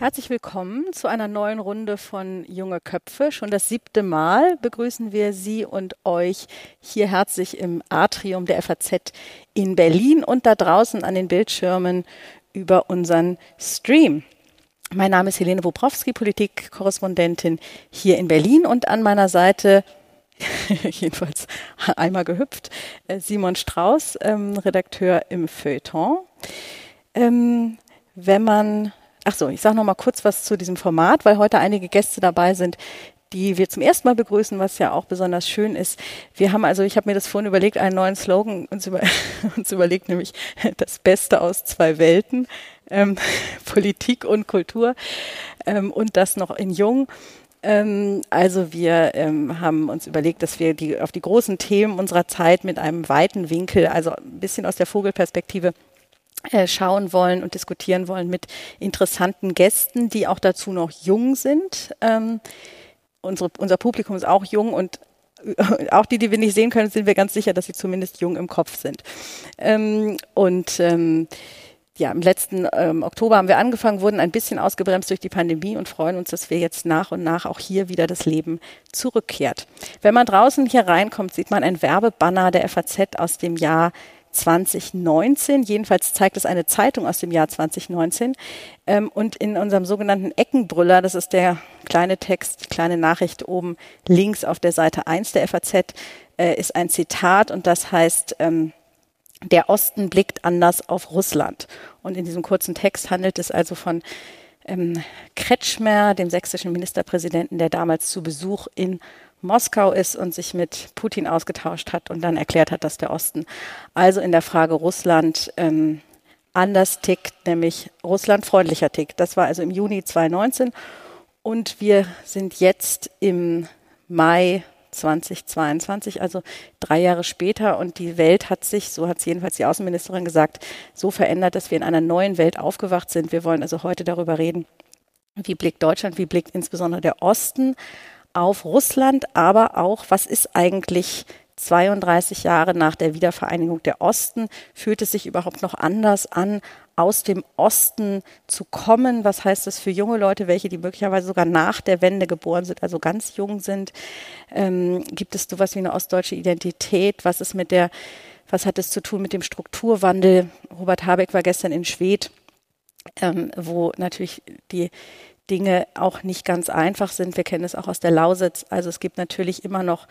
Herzlich willkommen zu einer neuen Runde von Junge Köpfe. Schon das siebte Mal begrüßen wir Sie und euch hier herzlich im Atrium der FAZ in Berlin und da draußen an den Bildschirmen über unseren Stream. Mein Name ist Helene Wobrowski, Politikkorrespondentin hier in Berlin und an meiner Seite jedenfalls einmal gehüpft, äh, Simon Strauß, ähm, Redakteur im Feuilleton. Ähm, wenn man Ach so, ich sage noch mal kurz was zu diesem Format, weil heute einige Gäste dabei sind, die wir zum ersten Mal begrüßen, was ja auch besonders schön ist. Wir haben also, ich habe mir das vorhin überlegt, einen neuen Slogan uns, über, uns überlegt, nämlich das Beste aus zwei Welten, ähm, Politik und Kultur ähm, und das noch in Jung. Ähm, also wir ähm, haben uns überlegt, dass wir die, auf die großen Themen unserer Zeit mit einem weiten Winkel, also ein bisschen aus der Vogelperspektive, schauen wollen und diskutieren wollen mit interessanten Gästen, die auch dazu noch jung sind. Ähm, unsere, unser Publikum ist auch jung und äh, auch die, die wir nicht sehen können, sind wir ganz sicher, dass sie zumindest jung im Kopf sind. Ähm, und ähm, ja, im letzten ähm, Oktober haben wir angefangen, wurden ein bisschen ausgebremst durch die Pandemie und freuen uns, dass wir jetzt nach und nach auch hier wieder das Leben zurückkehrt. Wenn man draußen hier reinkommt, sieht man ein Werbebanner der FAZ aus dem Jahr 2019. Jedenfalls zeigt es eine Zeitung aus dem Jahr 2019. Ähm, und in unserem sogenannten Eckenbrüller, das ist der kleine Text, die kleine Nachricht oben links auf der Seite 1 der FAZ, äh, ist ein Zitat und das heißt, ähm, der Osten blickt anders auf Russland. Und in diesem kurzen Text handelt es also von ähm, Kretschmer, dem sächsischen Ministerpräsidenten, der damals zu Besuch in Moskau ist und sich mit Putin ausgetauscht hat und dann erklärt hat, dass der Osten also in der Frage Russland ähm, anders tickt, nämlich Russland freundlicher tickt. Das war also im Juni 2019 und wir sind jetzt im Mai 2022, also drei Jahre später. Und die Welt hat sich, so hat es jedenfalls die Außenministerin gesagt, so verändert, dass wir in einer neuen Welt aufgewacht sind. Wir wollen also heute darüber reden, wie blickt Deutschland, wie blickt insbesondere der Osten auf Russland, aber auch, was ist eigentlich 32 Jahre nach der Wiedervereinigung der Osten, fühlt es sich überhaupt noch anders an, aus dem Osten zu kommen? Was heißt das für junge Leute, welche die möglicherweise sogar nach der Wende geboren sind, also ganz jung sind? Ähm, gibt es sowas wie eine ostdeutsche Identität? Was ist mit der, was hat es zu tun mit dem Strukturwandel? Robert Habeck war gestern in Schwedt, ähm, wo natürlich die Dinge auch nicht ganz einfach sind. Wir kennen es auch aus der Lausitz. Also es gibt natürlich immer noch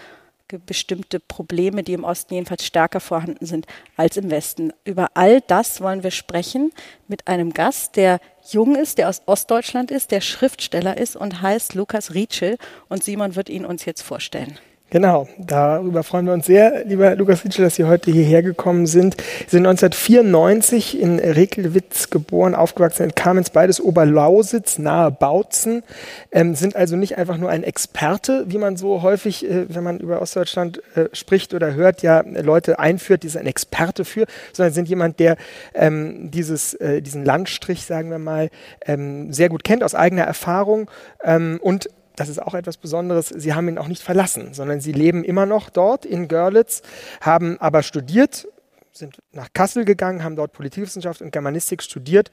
bestimmte Probleme, die im Osten jedenfalls stärker vorhanden sind als im Westen. Über all das wollen wir sprechen mit einem Gast, der jung ist, der aus Ostdeutschland ist, der Schriftsteller ist und heißt Lukas Rietschel. Und Simon wird ihn uns jetzt vorstellen. Genau, darüber freuen wir uns sehr, lieber Lukas Ritschel, dass Sie heute hierher gekommen sind. Sie sind 1994 in Rekelwitz geboren, aufgewachsen in Kamenz, beides Oberlausitz, nahe Bautzen, ähm, sind also nicht einfach nur ein Experte, wie man so häufig, äh, wenn man über Ostdeutschland äh, spricht oder hört, ja Leute einführt, die ist ein Experte für, sondern sind jemand, der ähm, dieses, äh, diesen Landstrich, sagen wir mal, ähm, sehr gut kennt aus eigener Erfahrung ähm, und das ist auch etwas Besonderes, sie haben ihn auch nicht verlassen, sondern sie leben immer noch dort in Görlitz, haben aber studiert, sind nach Kassel gegangen, haben dort Politikwissenschaft und Germanistik studiert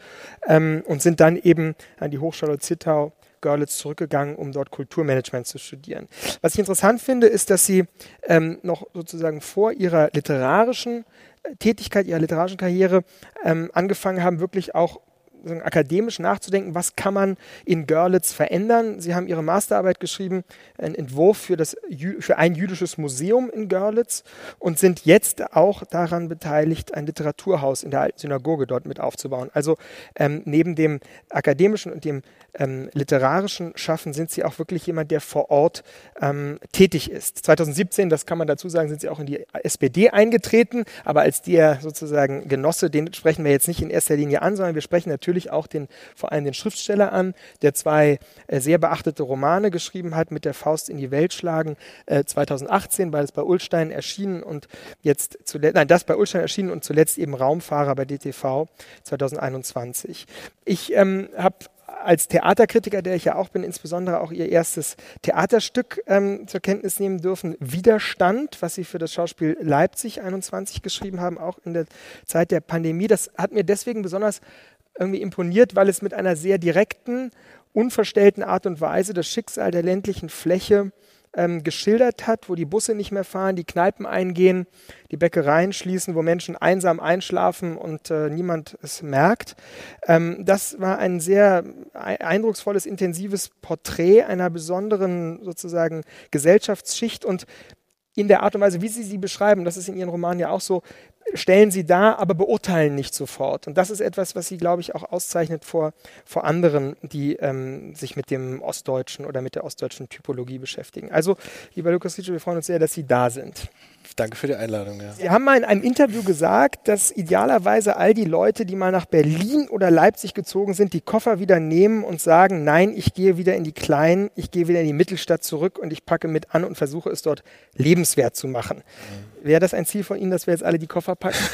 ähm, und sind dann eben an die Hochschule Zittau Görlitz zurückgegangen, um dort Kulturmanagement zu studieren. Was ich interessant finde, ist, dass sie ähm, noch sozusagen vor ihrer literarischen äh, Tätigkeit, ihrer literarischen Karriere ähm, angefangen haben, wirklich auch akademisch nachzudenken, was kann man in Görlitz verändern. Sie haben ihre Masterarbeit geschrieben, einen Entwurf für, das, für ein jüdisches Museum in Görlitz und sind jetzt auch daran beteiligt, ein Literaturhaus in der alten Synagoge dort mit aufzubauen. Also ähm, neben dem akademischen und dem ähm, literarischen Schaffen sind sie auch wirklich jemand, der vor Ort ähm, tätig ist. 2017, das kann man dazu sagen, sind sie auch in die SPD eingetreten, aber als der sozusagen Genosse, den sprechen wir jetzt nicht in erster Linie an, sondern wir sprechen natürlich auch den, vor allem den Schriftsteller an, der zwei äh, sehr beachtete Romane geschrieben hat, mit der Faust in die Welt schlagen, äh, 2018, weil es bei Ulstein erschienen und jetzt zuletzt, nein, das bei Ulstein erschienen und zuletzt eben Raumfahrer bei DTV 2021. Ich ähm, habe als Theaterkritiker, der ich ja auch bin, insbesondere auch ihr erstes Theaterstück ähm, zur Kenntnis nehmen dürfen, Widerstand, was sie für das Schauspiel Leipzig 21 geschrieben haben, auch in der Zeit der Pandemie. Das hat mir deswegen besonders irgendwie imponiert, weil es mit einer sehr direkten, unverstellten Art und Weise das Schicksal der ländlichen Fläche ähm, geschildert hat, wo die Busse nicht mehr fahren, die Kneipen eingehen, die Bäckereien schließen, wo Menschen einsam einschlafen und äh, niemand es merkt. Ähm, das war ein sehr eindrucksvolles, intensives Porträt einer besonderen sozusagen Gesellschaftsschicht und in der Art und Weise, wie Sie sie beschreiben, das ist in Ihren Romanen ja auch so, stellen sie dar, aber beurteilen nicht sofort. Und das ist etwas, was sie, glaube ich, auch auszeichnet vor, vor anderen, die ähm, sich mit dem Ostdeutschen oder mit der ostdeutschen Typologie beschäftigen. Also, lieber Lukas Ritsche, wir freuen uns sehr, dass Sie da sind. Danke für die Einladung. Ja. Sie haben mal in einem Interview gesagt, dass idealerweise all die Leute, die mal nach Berlin oder Leipzig gezogen sind, die Koffer wieder nehmen und sagen, nein, ich gehe wieder in die Kleinen, ich gehe wieder in die Mittelstadt zurück und ich packe mit an und versuche es dort lebenswert zu machen. Mhm. Wäre das ein Ziel von Ihnen, dass wir jetzt alle die Koffer packen?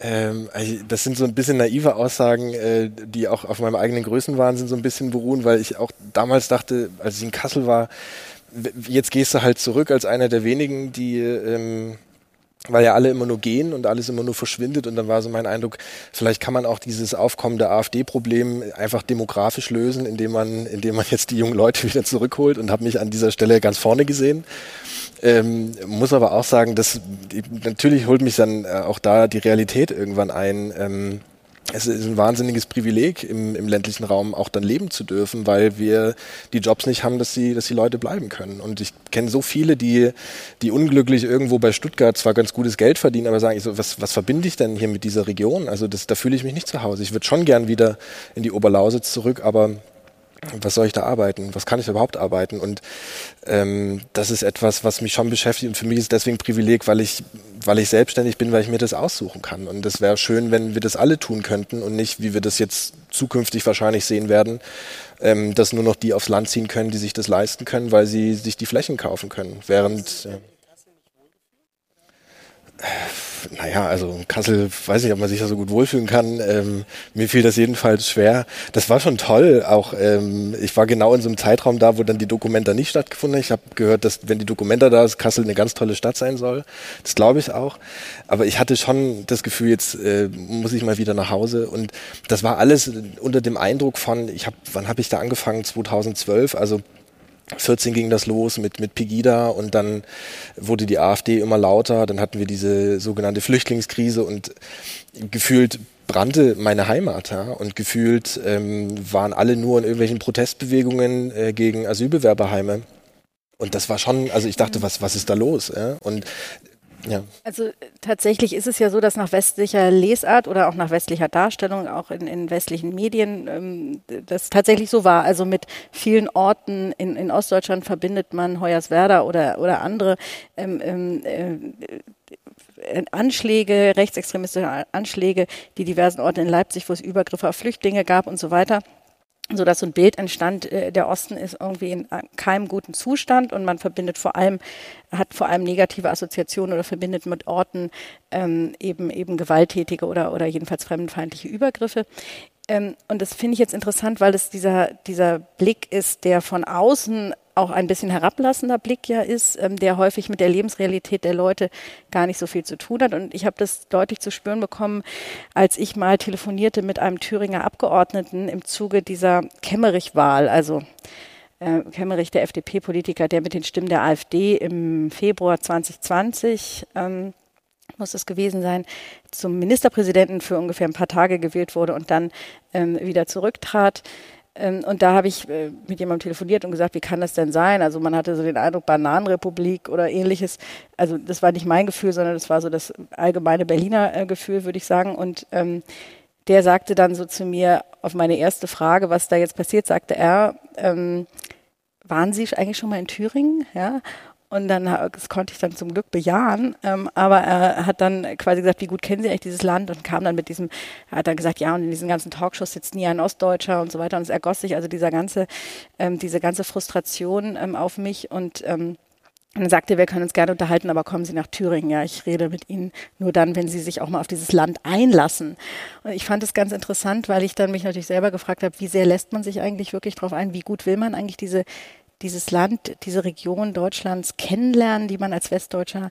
Ähm, also das sind so ein bisschen naive Aussagen, äh, die auch auf meinem eigenen Größenwahnsinn so ein bisschen beruhen, weil ich auch damals dachte, als ich in Kassel war, jetzt gehst du halt zurück als einer der wenigen, die, ähm, weil ja alle immer nur gehen und alles immer nur verschwindet und dann war so mein Eindruck, vielleicht kann man auch dieses aufkommende AfD-Problem einfach demografisch lösen, indem man, indem man jetzt die jungen Leute wieder zurückholt und habe mich an dieser Stelle ganz vorne gesehen. Ähm, muss aber auch sagen, dass natürlich holt mich dann äh, auch da die Realität irgendwann ein. Ähm, es ist ein wahnsinniges Privileg, im, im, ländlichen Raum auch dann leben zu dürfen, weil wir die Jobs nicht haben, dass die, dass die Leute bleiben können. Und ich kenne so viele, die, die unglücklich irgendwo bei Stuttgart zwar ganz gutes Geld verdienen, aber sagen, ich so, was, was verbinde ich denn hier mit dieser Region? Also das, da fühle ich mich nicht zu Hause. Ich würde schon gern wieder in die Oberlausitz zurück, aber was soll ich da arbeiten? Was kann ich überhaupt arbeiten? Und ähm, das ist etwas, was mich schon beschäftigt. Und für mich ist deswegen Privileg, weil ich, weil ich selbstständig bin, weil ich mir das aussuchen kann. Und es wäre schön, wenn wir das alle tun könnten und nicht, wie wir das jetzt zukünftig wahrscheinlich sehen werden, ähm, dass nur noch die aufs Land ziehen können, die sich das leisten können, weil sie sich die Flächen kaufen können. Während ja naja, also Kassel weiß ich, ob man sich da so gut wohlfühlen kann. Ähm, mir fiel das jedenfalls schwer. Das war schon toll. Auch ähm, ich war genau in so einem Zeitraum da, wo dann die Dokumenta nicht stattgefunden hat. Ich habe gehört, dass wenn die Dokumenta da ist, Kassel eine ganz tolle Stadt sein soll. Das glaube ich auch. Aber ich hatte schon das Gefühl, jetzt äh, muss ich mal wieder nach Hause. Und das war alles unter dem Eindruck von, ich habe, wann habe ich da angefangen? 2012. Also 14 ging das los mit, mit Pegida und dann wurde die AfD immer lauter. Dann hatten wir diese sogenannte Flüchtlingskrise und gefühlt brannte meine Heimat. Ja? Und gefühlt ähm, waren alle nur in irgendwelchen Protestbewegungen äh, gegen Asylbewerberheime. Und das war schon, also ich dachte, was, was ist da los? Ja? Und ja. Also tatsächlich ist es ja so, dass nach westlicher Lesart oder auch nach westlicher Darstellung, auch in, in westlichen Medien, ähm, das tatsächlich so war. Also mit vielen Orten in, in Ostdeutschland verbindet man Hoyerswerda oder, oder andere ähm, ähm äh, Anschläge, rechtsextremistische Anschläge, die diversen Orte in Leipzig, wo es Übergriffe auf Flüchtlinge gab und so weiter so dass so ein Bild entstand, äh, der Osten ist irgendwie in keinem guten Zustand und man verbindet vor allem, hat vor allem negative Assoziationen oder verbindet mit Orten ähm, eben eben gewalttätige oder oder jedenfalls fremdenfeindliche Übergriffe. Ähm, und das finde ich jetzt interessant, weil es dieser dieser Blick ist, der von außen auch ein bisschen herablassender Blick ja ist, ähm, der häufig mit der Lebensrealität der Leute gar nicht so viel zu tun hat. Und ich habe das deutlich zu spüren bekommen, als ich mal telefonierte mit einem Thüringer Abgeordneten im Zuge dieser Kemmerich-Wahl, also äh, Kemmerich, der FDP-Politiker, der mit den Stimmen der AfD im Februar 2020 ähm, muss es gewesen sein, zum Ministerpräsidenten für ungefähr ein paar Tage gewählt wurde und dann ähm, wieder zurücktrat. Ähm, und da habe ich äh, mit jemandem telefoniert und gesagt, wie kann das denn sein? Also man hatte so den Eindruck, Bananenrepublik oder ähnliches. Also das war nicht mein Gefühl, sondern das war so das allgemeine Berliner äh, Gefühl, würde ich sagen. Und ähm, der sagte dann so zu mir auf meine erste Frage, was da jetzt passiert, sagte er, ähm, waren Sie eigentlich schon mal in Thüringen? Ja. Und dann das konnte ich dann zum Glück bejahen. Ähm, aber er hat dann quasi gesagt, wie gut kennen Sie eigentlich dieses Land? Und kam dann mit diesem, er hat dann gesagt, ja, und in diesen ganzen Talkshows sitzt nie ein Ostdeutscher und so weiter. Und es ergoss sich also dieser ganze, ähm, diese ganze Frustration ähm, auf mich. Und ähm, dann sagte, wir können uns gerne unterhalten, aber kommen Sie nach Thüringen. Ja, ich rede mit Ihnen nur dann, wenn Sie sich auch mal auf dieses Land einlassen. Und ich fand es ganz interessant, weil ich dann mich natürlich selber gefragt habe, wie sehr lässt man sich eigentlich wirklich darauf ein? Wie gut will man eigentlich diese, dieses Land, diese Region Deutschlands kennenlernen, die man als Westdeutscher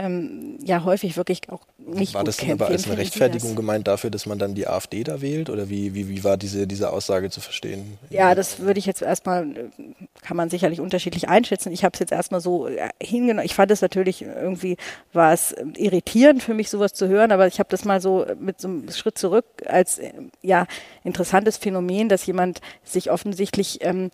ähm, ja häufig wirklich auch nicht war gut das kennt. aber Wie als eine Rechtfertigung das? gemeint dafür, dass man dann die AfD da wählt? Oder wie, wie, wie war diese, diese Aussage zu verstehen? Ja, das würde ich jetzt erstmal, äh, kann man sicherlich unterschiedlich einschätzen. Ich habe es jetzt erstmal so äh, hingenommen. Ich fand es natürlich irgendwie, war es äh, irritierend für mich, sowas zu hören, aber ich habe das mal so mit so einem Schritt zurück als ja interessantes Phänomen, dass jemand sich offensichtlich ähm,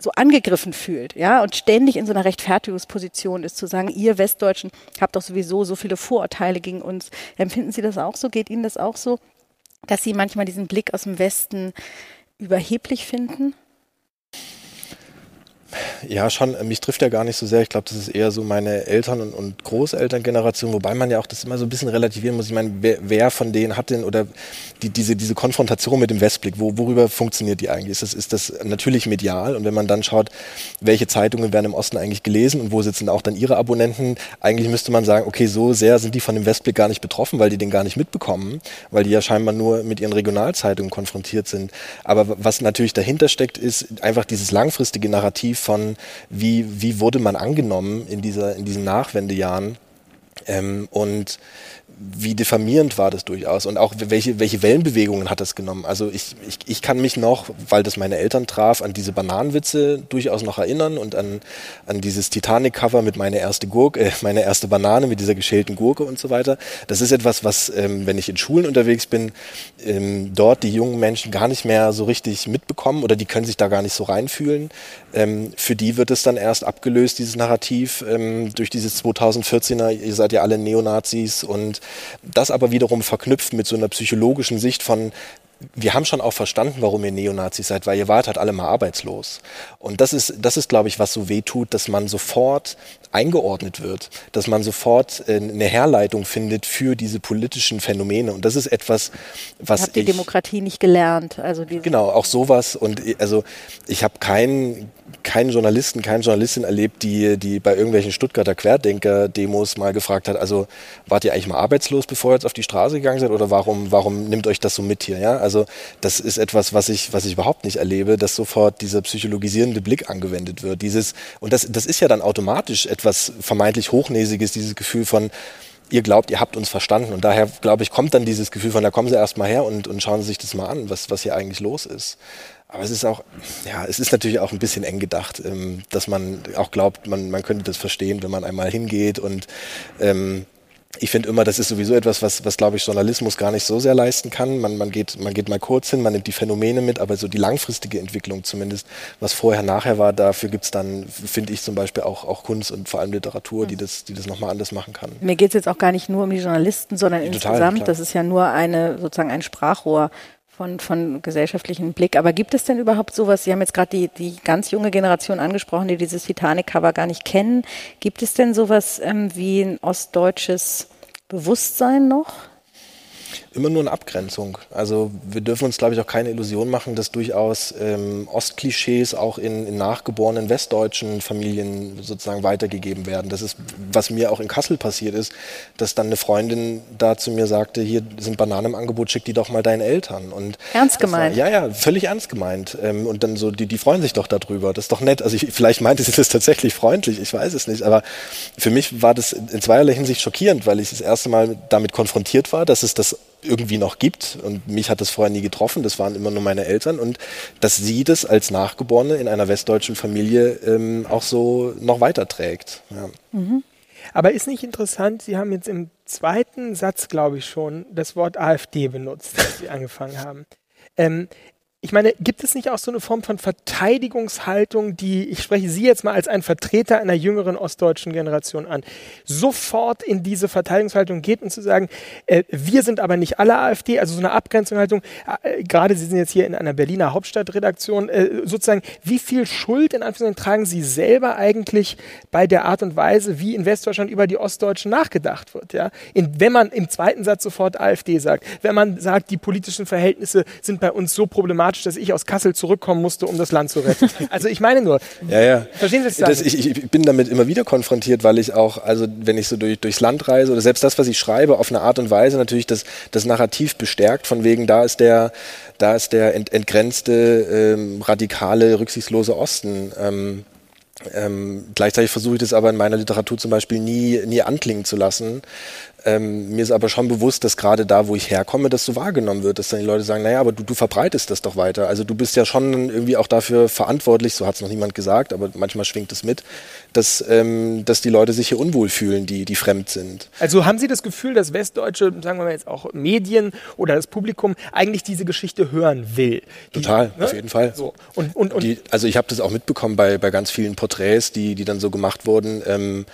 so angegriffen fühlt, ja, und ständig in so einer Rechtfertigungsposition ist, zu sagen, ihr Westdeutschen habt doch sowieso so viele Vorurteile gegen uns. Empfinden Sie das auch so? Geht Ihnen das auch so, dass Sie manchmal diesen Blick aus dem Westen überheblich finden? Ja, schon. äh, Mich trifft ja gar nicht so sehr. Ich glaube, das ist eher so meine Eltern- und, und Großelterngeneration, wobei man ja auch das immer so ein bisschen relativieren muss. Ich meine, wer, wer von denen hat denn oder die, diese, diese Konfrontation mit dem Westblick, wo, worüber funktioniert die eigentlich? Ist das, ist das natürlich medial? Und wenn man dann schaut, welche Zeitungen werden im Osten eigentlich gelesen und wo sitzen auch dann ihre Abonnenten, eigentlich müsste man sagen, okay, so sehr sind die von dem Westblick gar nicht betroffen, weil die den gar nicht mitbekommen, weil die ja scheinbar nur mit ihren Regionalzeitungen konfrontiert sind. Aber was natürlich dahinter steckt, ist einfach dieses langfristige Narrativ von, wie, wie wurde man angenommen in, dieser, in diesen Nachwendejahren? Ähm, und wie diffamierend war das durchaus und auch welche, welche Wellenbewegungen hat das genommen. Also ich, ich, ich kann mich noch, weil das meine Eltern traf, an diese Bananenwitze durchaus noch erinnern und an, an dieses Titanic-Cover mit meine erste Gurke, äh, meine erste Banane mit dieser geschälten Gurke und so weiter. Das ist etwas, was, ähm, wenn ich in Schulen unterwegs bin, ähm, dort die jungen Menschen gar nicht mehr so richtig mitbekommen oder die können sich da gar nicht so reinfühlen. Ähm, für die wird es dann erst abgelöst, dieses Narrativ, ähm, durch dieses 2014er, ihr seid ja alle Neonazis und das aber wiederum verknüpft mit so einer psychologischen Sicht von, wir haben schon auch verstanden, warum ihr Neonazis seid, weil ihr wart halt alle mal arbeitslos. Und das ist, das ist, glaube ich, was so weh tut, dass man sofort eingeordnet wird, dass man sofort äh, eine Herleitung findet für diese politischen Phänomene. Und das ist etwas, was Ich habe die Demokratie nicht gelernt. Also Genau, auch sowas. Und äh, also ich habe keinen keinen Journalisten, keine Journalistin erlebt, die, die bei irgendwelchen Stuttgarter Querdenker-Demos mal gefragt hat, also wart ihr eigentlich mal arbeitslos, bevor ihr jetzt auf die Straße gegangen seid oder warum, warum nimmt euch das so mit hier? Ja? Also das ist etwas, was ich, was ich überhaupt nicht erlebe, dass sofort dieser psychologisierende Blick angewendet wird. Dieses, und das, das ist ja dann automatisch etwas vermeintlich Hochnäsiges, dieses Gefühl von, ihr glaubt, ihr habt uns verstanden. Und daher, glaube ich, kommt dann dieses Gefühl von, da kommen Sie erst mal her und, und schauen Sie sich das mal an, was, was hier eigentlich los ist. Aber es ist auch, ja, es ist natürlich auch ein bisschen eng gedacht, ähm, dass man auch glaubt, man, man könnte das verstehen, wenn man einmal hingeht. Und ähm, ich finde immer, das ist sowieso etwas, was, was glaube ich, Journalismus gar nicht so sehr leisten kann. Man, man, geht, man geht mal kurz hin, man nimmt die Phänomene mit, aber so die langfristige Entwicklung zumindest, was vorher, nachher war, dafür gibt's dann, finde ich zum Beispiel auch, auch Kunst und vor allem Literatur, die das, die das nochmal anders machen kann. Mir geht es jetzt auch gar nicht nur um die Journalisten, sondern Total, insgesamt. klar. Das ist ja nur eine sozusagen ein Sprachrohr von, von gesellschaftlichem Blick. Aber gibt es denn überhaupt sowas? Sie haben jetzt gerade die, die ganz junge Generation angesprochen, die dieses Titanic-Cover gar nicht kennen. Gibt es denn sowas ähm, wie ein ostdeutsches Bewusstsein noch? Immer nur eine Abgrenzung. Also wir dürfen uns, glaube ich, auch keine Illusion machen, dass durchaus ähm, Ostklischees auch in, in nachgeborenen westdeutschen Familien sozusagen weitergegeben werden. Das ist, was mir auch in Kassel passiert ist, dass dann eine Freundin da zu mir sagte, hier sind Bananen im Angebot, schick die doch mal deinen Eltern. Und Ernst das war- gemeint? Ja, ja, völlig ernst gemeint. Ähm, und dann so, die, die freuen sich doch darüber. Das ist doch nett. Also ich, vielleicht meinte sie das tatsächlich freundlich, ich weiß es nicht. Aber für mich war das in zweierlei Hinsicht schockierend, weil ich das erste Mal damit konfrontiert war, dass es das irgendwie noch gibt. Und mich hat das vorher nie getroffen. Das waren immer nur meine Eltern. Und dass sie das als Nachgeborene in einer westdeutschen Familie ähm, auch so noch weiterträgt. Ja. Aber ist nicht interessant, Sie haben jetzt im zweiten Satz, glaube ich, schon das Wort AfD benutzt, als Sie angefangen haben. Ähm, ich meine, gibt es nicht auch so eine Form von Verteidigungshaltung, die, ich spreche Sie jetzt mal als ein Vertreter einer jüngeren ostdeutschen Generation an, sofort in diese Verteidigungshaltung geht und zu sagen, äh, wir sind aber nicht alle AfD, also so eine Abgrenzungshaltung, äh, gerade Sie sind jetzt hier in einer Berliner Hauptstadtredaktion, äh, sozusagen, wie viel Schuld in Anführungszeichen tragen Sie selber eigentlich bei der Art und Weise, wie in Westdeutschland über die Ostdeutschen nachgedacht wird, ja? In, wenn man im zweiten Satz sofort AfD sagt, wenn man sagt, die politischen Verhältnisse sind bei uns so problematisch, dramatisch, dass ich aus Kassel zurückkommen musste, um das Land zu retten. Also ich meine nur, ja, ja. verstehen Sie das? das ich, ich, bin damit immer wieder konfrontiert, weil ich auch, also wenn ich so durch, durchs Land reise oder selbst das, was ich schreibe, auf eine Art und Weise natürlich das, das Narrativ bestärkt, von wegen, da ist der, da ist der ent, entgrenzte, ähm, radikale, rücksichtslose Osten. Ähm, ähm, gleichzeitig versuche ich das aber in meiner Literatur zum Beispiel nie, nie anklingen zu lassen, ähm, mir ist aber schon bewusst, dass gerade da, wo ich herkomme, das so wahrgenommen wird, dass dann die Leute sagen, naja, aber du, du verbreitest das doch weiter. Also du bist ja schon irgendwie auch dafür verantwortlich, so hat es noch niemand gesagt, aber manchmal schwingt es mit, dass, ähm, dass die Leute sich hier unwohl fühlen, die, die fremd sind. Also haben Sie das Gefühl, dass westdeutsche, sagen wir mal jetzt auch Medien oder das Publikum eigentlich diese Geschichte hören will? Die, Total, ne? auf jeden Fall. So. Und, und, und die, also ich habe das auch mitbekommen bei, bei ganz vielen Porträts, die, die dann so gemacht wurden. Ähm,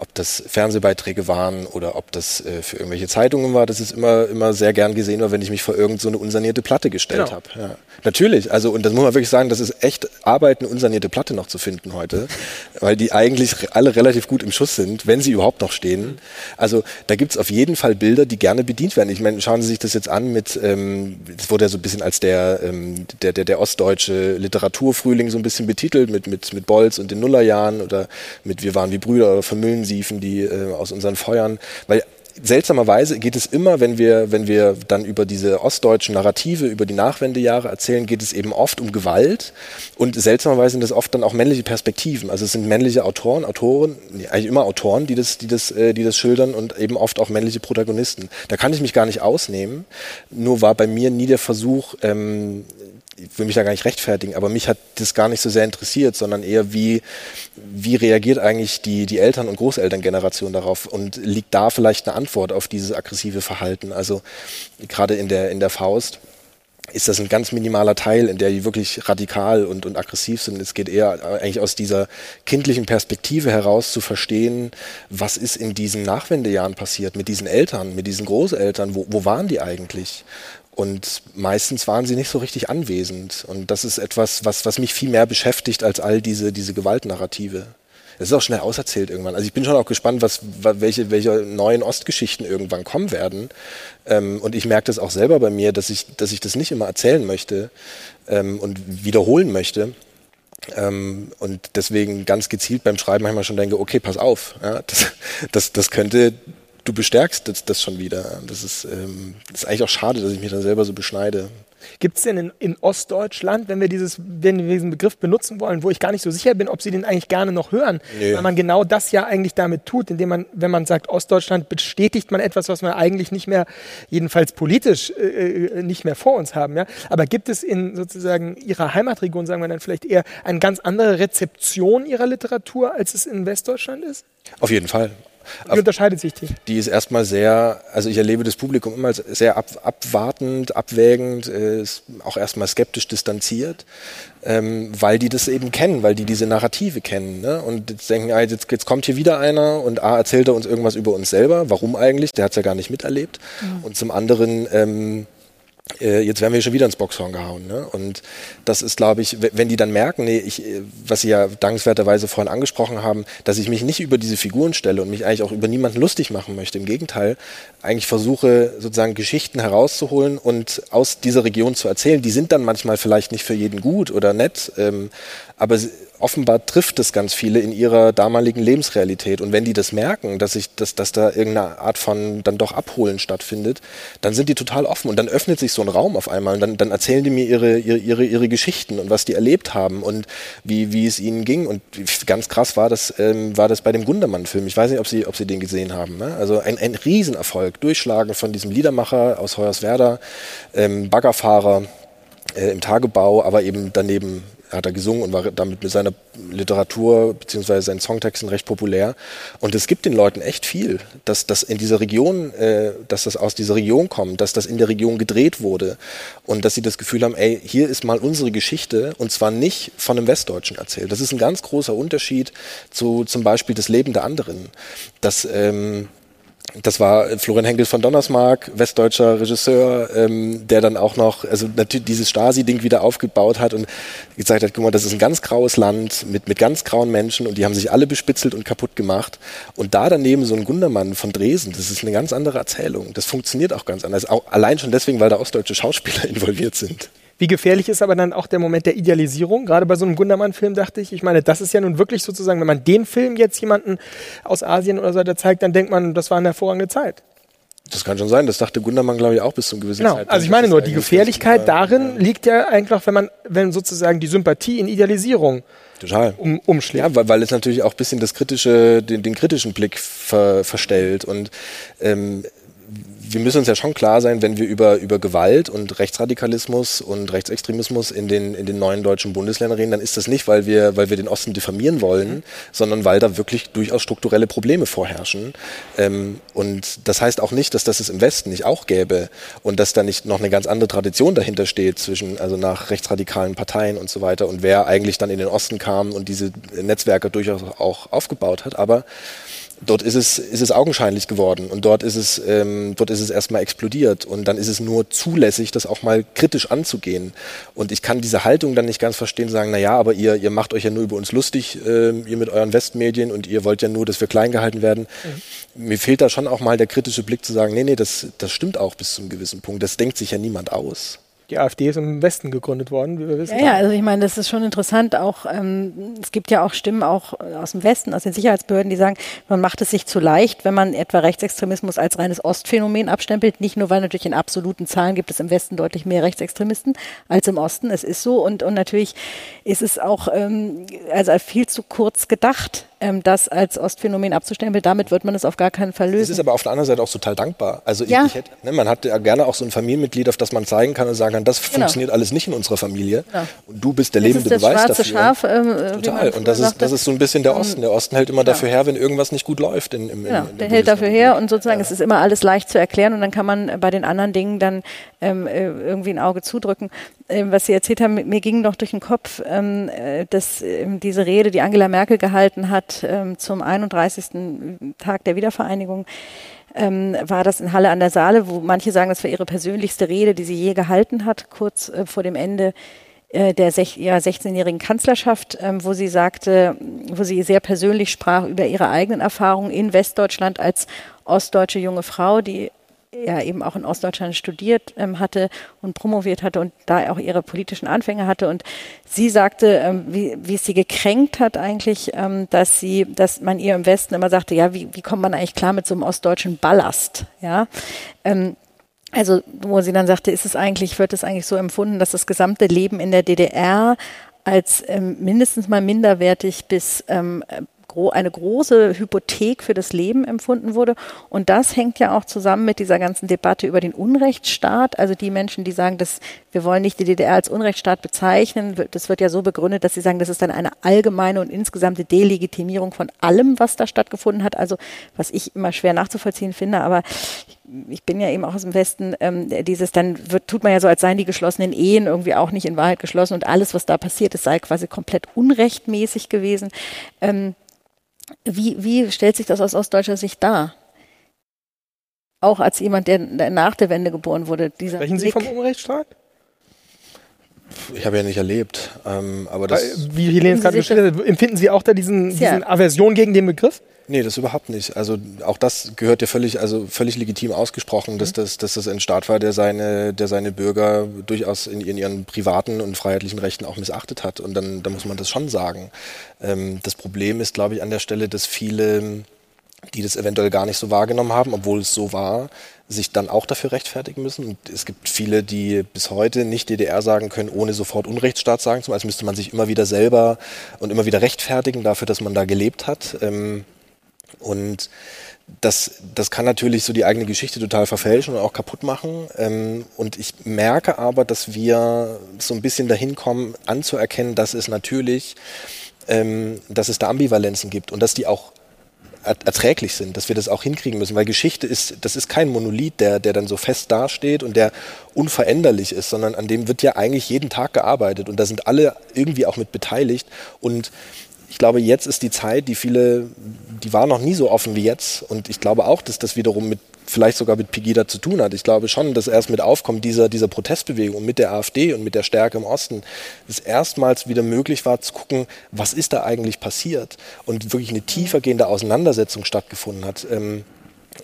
ob das Fernsehbeiträge waren oder ob das äh, für irgendwelche Zeitungen war, das ist immer, immer sehr gern gesehen war, wenn ich mich vor irgendeine so unsanierte Platte gestellt genau. habe. Ja. Natürlich, also und das muss man wirklich sagen, das ist echt Arbeit, eine unsanierte Platte noch zu finden heute, weil die eigentlich alle relativ gut im Schuss sind, wenn sie überhaupt noch stehen. Also da gibt's auf jeden Fall Bilder, die gerne bedient werden. Ich meine, schauen Sie sich das jetzt an mit, ähm, das wurde ja so ein bisschen als der, ähm, der, der, der ostdeutsche Literaturfrühling so ein bisschen betitelt, mit, mit, mit Bolz und den Nullerjahren oder mit Wir waren wie Brüder oder Vermüllen siefen die äh, aus unseren Feuern, weil seltsamerweise geht es immer, wenn wir, wenn wir dann über diese ostdeutschen Narrative, über die Nachwendejahre erzählen, geht es eben oft um Gewalt und seltsamerweise sind das oft dann auch männliche Perspektiven. Also es sind männliche Autoren, Autoren, eigentlich immer Autoren, die das, die das, äh, die das schildern und eben oft auch männliche Protagonisten. Da kann ich mich gar nicht ausnehmen. Nur war bei mir nie der Versuch, ähm, ich will mich da gar nicht rechtfertigen, aber mich hat das gar nicht so sehr interessiert, sondern eher wie, wie reagiert eigentlich die, die Eltern- und Großelterngeneration darauf und liegt da vielleicht eine Antwort auf dieses aggressive Verhalten? Also gerade in der, in der Faust ist das ein ganz minimaler Teil, in der die wirklich radikal und, und aggressiv sind. Es geht eher eigentlich aus dieser kindlichen Perspektive heraus zu verstehen, was ist in diesen Nachwendejahren passiert mit diesen Eltern, mit diesen Großeltern, wo, wo waren die eigentlich? Und meistens waren sie nicht so richtig anwesend. Und das ist etwas, was, was mich viel mehr beschäftigt als all diese, diese Gewaltnarrative. Es ist auch schnell auserzählt irgendwann. Also ich bin schon auch gespannt, was, welche, welche neuen Ostgeschichten irgendwann kommen werden. Ähm, und ich merke das auch selber bei mir, dass ich, dass ich das nicht immer erzählen möchte ähm, und wiederholen möchte. Ähm, und deswegen ganz gezielt beim Schreiben manchmal schon denke, okay, pass auf, ja, das, das, das könnte du bestärkst das, das schon wieder. Das ist, ähm, das ist eigentlich auch schade, dass ich mich da selber so beschneide. Gibt es denn in, in, Ostdeutschland, wenn wir, dieses, wenn wir diesen Begriff benutzen wollen, wo ich gar nicht so sicher bin, ob Sie den eigentlich gerne noch hören, nee. weil man genau das ja eigentlich damit tut, indem man, wenn man sagt Ostdeutschland, bestätigt man etwas, was wir eigentlich nicht mehr, jedenfalls politisch, äh, äh, nicht mehr vor uns haben. Ja? Aber gibt es in sozusagen Ihrer Heimatregion, sagen wir dann vielleicht eher, eine ganz andere Rezeption Ihrer Literatur, als es in Westdeutschland ist? Auf jeden Fall. Wie unterscheidet sich die? Die ist erstmal sehr, also ich erlebe das Publikum immer sehr ab, abwartend, abwägend, äh, ist auch erstmal skeptisch distanziert, ähm, weil die das eben kennen, weil die diese Narrative kennen. Ne? Und jetzt denken, ah, jetzt, jetzt kommt hier wieder einer und A, erzählt er uns irgendwas über uns selber. Warum eigentlich? Der hat es ja gar nicht miterlebt. Mhm. Und zum anderen, ähm, äh, jetzt werden wir schon wieder ins Boxhorn gehauen. Ne? Und das ist, glaube ich, wenn die dann merken, nee, ich, äh, was Sie ja dankenswerterweise vorhin angesprochen haben, dass ich mich nicht über diese Figuren stelle und mich eigentlich auch über niemanden lustig machen möchte. Im Gegenteil, eigentlich versuche, sozusagen Geschichten herauszuholen und aus dieser Region zu erzählen. Die sind dann manchmal vielleicht nicht für jeden gut oder nett, ähm, aber offenbar trifft es ganz viele in ihrer damaligen Lebensrealität. Und wenn die das merken, dass ich, dass, dass da irgendeine Art von dann doch Abholen stattfindet, dann sind die total offen und dann öffnet sich so ein Raum auf einmal und dann, dann erzählen die mir ihre, ihre, ihre, ihre Geschichten und was die erlebt haben und wie, wie es ihnen ging. Und ganz krass war das, ähm, war das bei dem Gundermann-Film. Ich weiß nicht, ob Sie, ob Sie den gesehen haben. Ne? Also ein, ein Riesenerfolg, durchschlagen von diesem Liedermacher aus Hoyerswerda, ähm, Baggerfahrer, äh, im Tagebau, aber eben daneben hat er gesungen und war damit mit seiner Literatur beziehungsweise seinen Songtexten recht populär. Und es gibt den Leuten echt viel, dass das in dieser Region, äh, dass das aus dieser Region kommt, dass das in der Region gedreht wurde und dass sie das Gefühl haben, ey, hier ist mal unsere Geschichte und zwar nicht von einem Westdeutschen erzählt. Das ist ein ganz großer Unterschied zu zum Beispiel das Leben der anderen. Dass ähm, das war Florian Henkel von Donnersmarck, westdeutscher Regisseur, ähm, der dann auch noch, also natürlich dieses Stasi-Ding wieder aufgebaut hat und gezeigt hat, guck mal, das ist ein ganz graues Land mit, mit ganz grauen Menschen und die haben sich alle bespitzelt und kaputt gemacht. Und da daneben so ein Gundermann von Dresden, das ist eine ganz andere Erzählung. Das funktioniert auch ganz anders. Auch allein schon deswegen, weil da ostdeutsche Schauspieler involviert sind. Wie gefährlich ist aber dann auch der Moment der Idealisierung? Gerade bei so einem Gundermann-Film dachte ich, ich meine, das ist ja nun wirklich sozusagen, wenn man den Film jetzt jemanden aus Asien oder so weiter zeigt, dann denkt man, das war eine hervorragende Zeit. Das kann schon sein. Das dachte Gundermann, glaube ich, auch bis zum gewissen genau. Zeitpunkt. Also ich meine nur, die Gefährlichkeit darin ja. liegt ja eigentlich, wenn man, wenn sozusagen die Sympathie in Idealisierung Total. Um, umschlägt. Ja, weil, weil es natürlich auch ein bisschen das kritische, den, den kritischen Blick ver, verstellt. Und ähm, wir müssen uns ja schon klar sein, wenn wir über, über Gewalt und Rechtsradikalismus und Rechtsextremismus in den, in den neuen deutschen Bundesländern reden, dann ist das nicht, weil wir, weil wir den Osten diffamieren wollen, sondern weil da wirklich durchaus strukturelle Probleme vorherrschen. Ähm, und das heißt auch nicht, dass das es im Westen nicht auch gäbe und dass da nicht noch eine ganz andere Tradition dahinter steht zwischen, also nach rechtsradikalen Parteien und so weiter und wer eigentlich dann in den Osten kam und diese Netzwerke durchaus auch aufgebaut hat. Aber dort ist es, ist es augenscheinlich geworden und dort ist es, ähm, dort ist es erstmal explodiert und dann ist es nur zulässig, das auch mal kritisch anzugehen. Und ich kann diese Haltung dann nicht ganz verstehen, sagen, na ja, aber ihr, ihr macht euch ja nur über uns lustig, äh, ihr mit euren Westmedien und ihr wollt ja nur, dass wir klein gehalten werden. Mhm. Mir fehlt da schon auch mal der kritische Blick zu sagen, nee, nee, das, das stimmt auch bis zu einem gewissen Punkt. Das denkt sich ja niemand aus die AfD ist im Westen gegründet worden, wie wir wissen. Ja, ja also ich meine, das ist schon interessant. Auch ähm, es gibt ja auch Stimmen auch aus dem Westen, aus den Sicherheitsbehörden, die sagen, man macht es sich zu leicht, wenn man etwa Rechtsextremismus als reines Ostphänomen abstempelt. Nicht nur, weil natürlich in absoluten Zahlen gibt es im Westen deutlich mehr Rechtsextremisten als im Osten. Es ist so und und natürlich ist es auch ähm, also viel zu kurz gedacht ähm, das als Ostphänomen abzustempeln. Damit wird man es auf gar keinen Fall lösen. Es ist aber auf der anderen Seite auch total dankbar. Also ich, ja. ich hätte, ne, man hat ja gerne auch so ein Familienmitglied, auf das man zeigen kann und sagen kann, das genau. funktioniert alles nicht in unserer Familie. Genau. Und du bist der das lebende ist Beweis dafür. Schaf, ähm, total. Und das ist, das ist so ein bisschen der Osten. Der Osten hält immer dafür her, wenn irgendwas nicht gut läuft. In, im, genau. in, in der hält dafür her und sozusagen es ist immer alles leicht zu erklären und dann kann man bei den anderen Dingen dann ähm, äh, irgendwie ein Auge zudrücken. Ähm, was Sie erzählt haben, mir ging noch durch den Kopf, ähm, äh, dass ähm, diese Rede, die Angela Merkel gehalten hat ähm, zum 31. Tag der Wiedervereinigung, ähm, war das in Halle an der Saale, wo manche sagen, das war ihre persönlichste Rede, die sie je gehalten hat, kurz äh, vor dem Ende äh, der sech, ja, 16-jährigen Kanzlerschaft, ähm, wo sie sagte, wo sie sehr persönlich sprach über ihre eigenen Erfahrungen in Westdeutschland als ostdeutsche junge Frau, die ja eben auch in Ostdeutschland studiert ähm, hatte und promoviert hatte und da auch ihre politischen Anfänge hatte. Und sie sagte, ähm, wie, wie es sie gekränkt hat eigentlich, ähm, dass sie, dass man ihr im Westen immer sagte, ja, wie, wie kommt man eigentlich klar mit so einem ostdeutschen Ballast? Ja. Ähm, also, wo sie dann sagte, ist es eigentlich, wird es eigentlich so empfunden, dass das gesamte Leben in der DDR als ähm, mindestens mal minderwertig bis ähm, eine große Hypothek für das Leben empfunden wurde. Und das hängt ja auch zusammen mit dieser ganzen Debatte über den Unrechtsstaat. Also die Menschen, die sagen, dass wir wollen nicht die DDR als Unrechtsstaat bezeichnen, das wird ja so begründet, dass sie sagen, das ist dann eine allgemeine und insgesamte Delegitimierung von allem, was da stattgefunden hat. Also was ich immer schwer nachzuvollziehen finde, aber ich bin ja eben auch aus dem Westen, ähm, dieses, dann wird, tut man ja so, als seien die geschlossenen Ehen irgendwie auch nicht in Wahrheit geschlossen und alles, was da passiert ist, sei quasi komplett unrechtmäßig gewesen. Ähm, wie, wie stellt sich das aus ostdeutscher Sicht dar? Auch als jemand, der nach der Wende geboren wurde. Dieser Sprechen Sie vom Unrechtsstaat? Ich habe ja nicht erlebt, ähm, aber das. Wie Helene es gerade beschrieben hat, empfinden Sie auch da diesen, diesen Aversion gegen den Begriff? Nee, das überhaupt nicht. Also auch das gehört ja völlig, also völlig legitim ausgesprochen, dass, mhm. das, dass das ein Staat war, der seine, der seine Bürger durchaus in, in ihren privaten und freiheitlichen Rechten auch missachtet hat. Und dann, dann muss man das schon sagen. Ähm, das Problem ist, glaube ich, an der Stelle, dass viele, die das eventuell gar nicht so wahrgenommen haben, obwohl es so war, sich dann auch dafür rechtfertigen müssen. Und es gibt viele, die bis heute nicht DDR sagen können, ohne sofort Unrechtsstaat sagen zu müssen. Also müsste man sich immer wieder selber und immer wieder rechtfertigen dafür, dass man da gelebt hat. Ähm, und das, das kann natürlich so die eigene Geschichte total verfälschen und auch kaputt machen. Ähm, und ich merke aber, dass wir so ein bisschen dahin kommen, anzuerkennen, dass es natürlich, ähm, dass es da Ambivalenzen gibt und dass die auch erträglich sind, dass wir das auch hinkriegen müssen, weil Geschichte ist, das ist kein Monolith, der, der dann so fest dasteht und der unveränderlich ist, sondern an dem wird ja eigentlich jeden Tag gearbeitet und da sind alle irgendwie auch mit beteiligt und ich glaube, jetzt ist die Zeit, die viele, die war noch nie so offen wie jetzt. Und ich glaube auch, dass das wiederum mit, vielleicht sogar mit Pegida zu tun hat. Ich glaube schon, dass erst mit Aufkommen dieser, dieser Protestbewegung und mit der AfD und mit der Stärke im Osten es erstmals wieder möglich war zu gucken, was ist da eigentlich passiert und wirklich eine tiefergehende Auseinandersetzung stattgefunden hat. Ähm,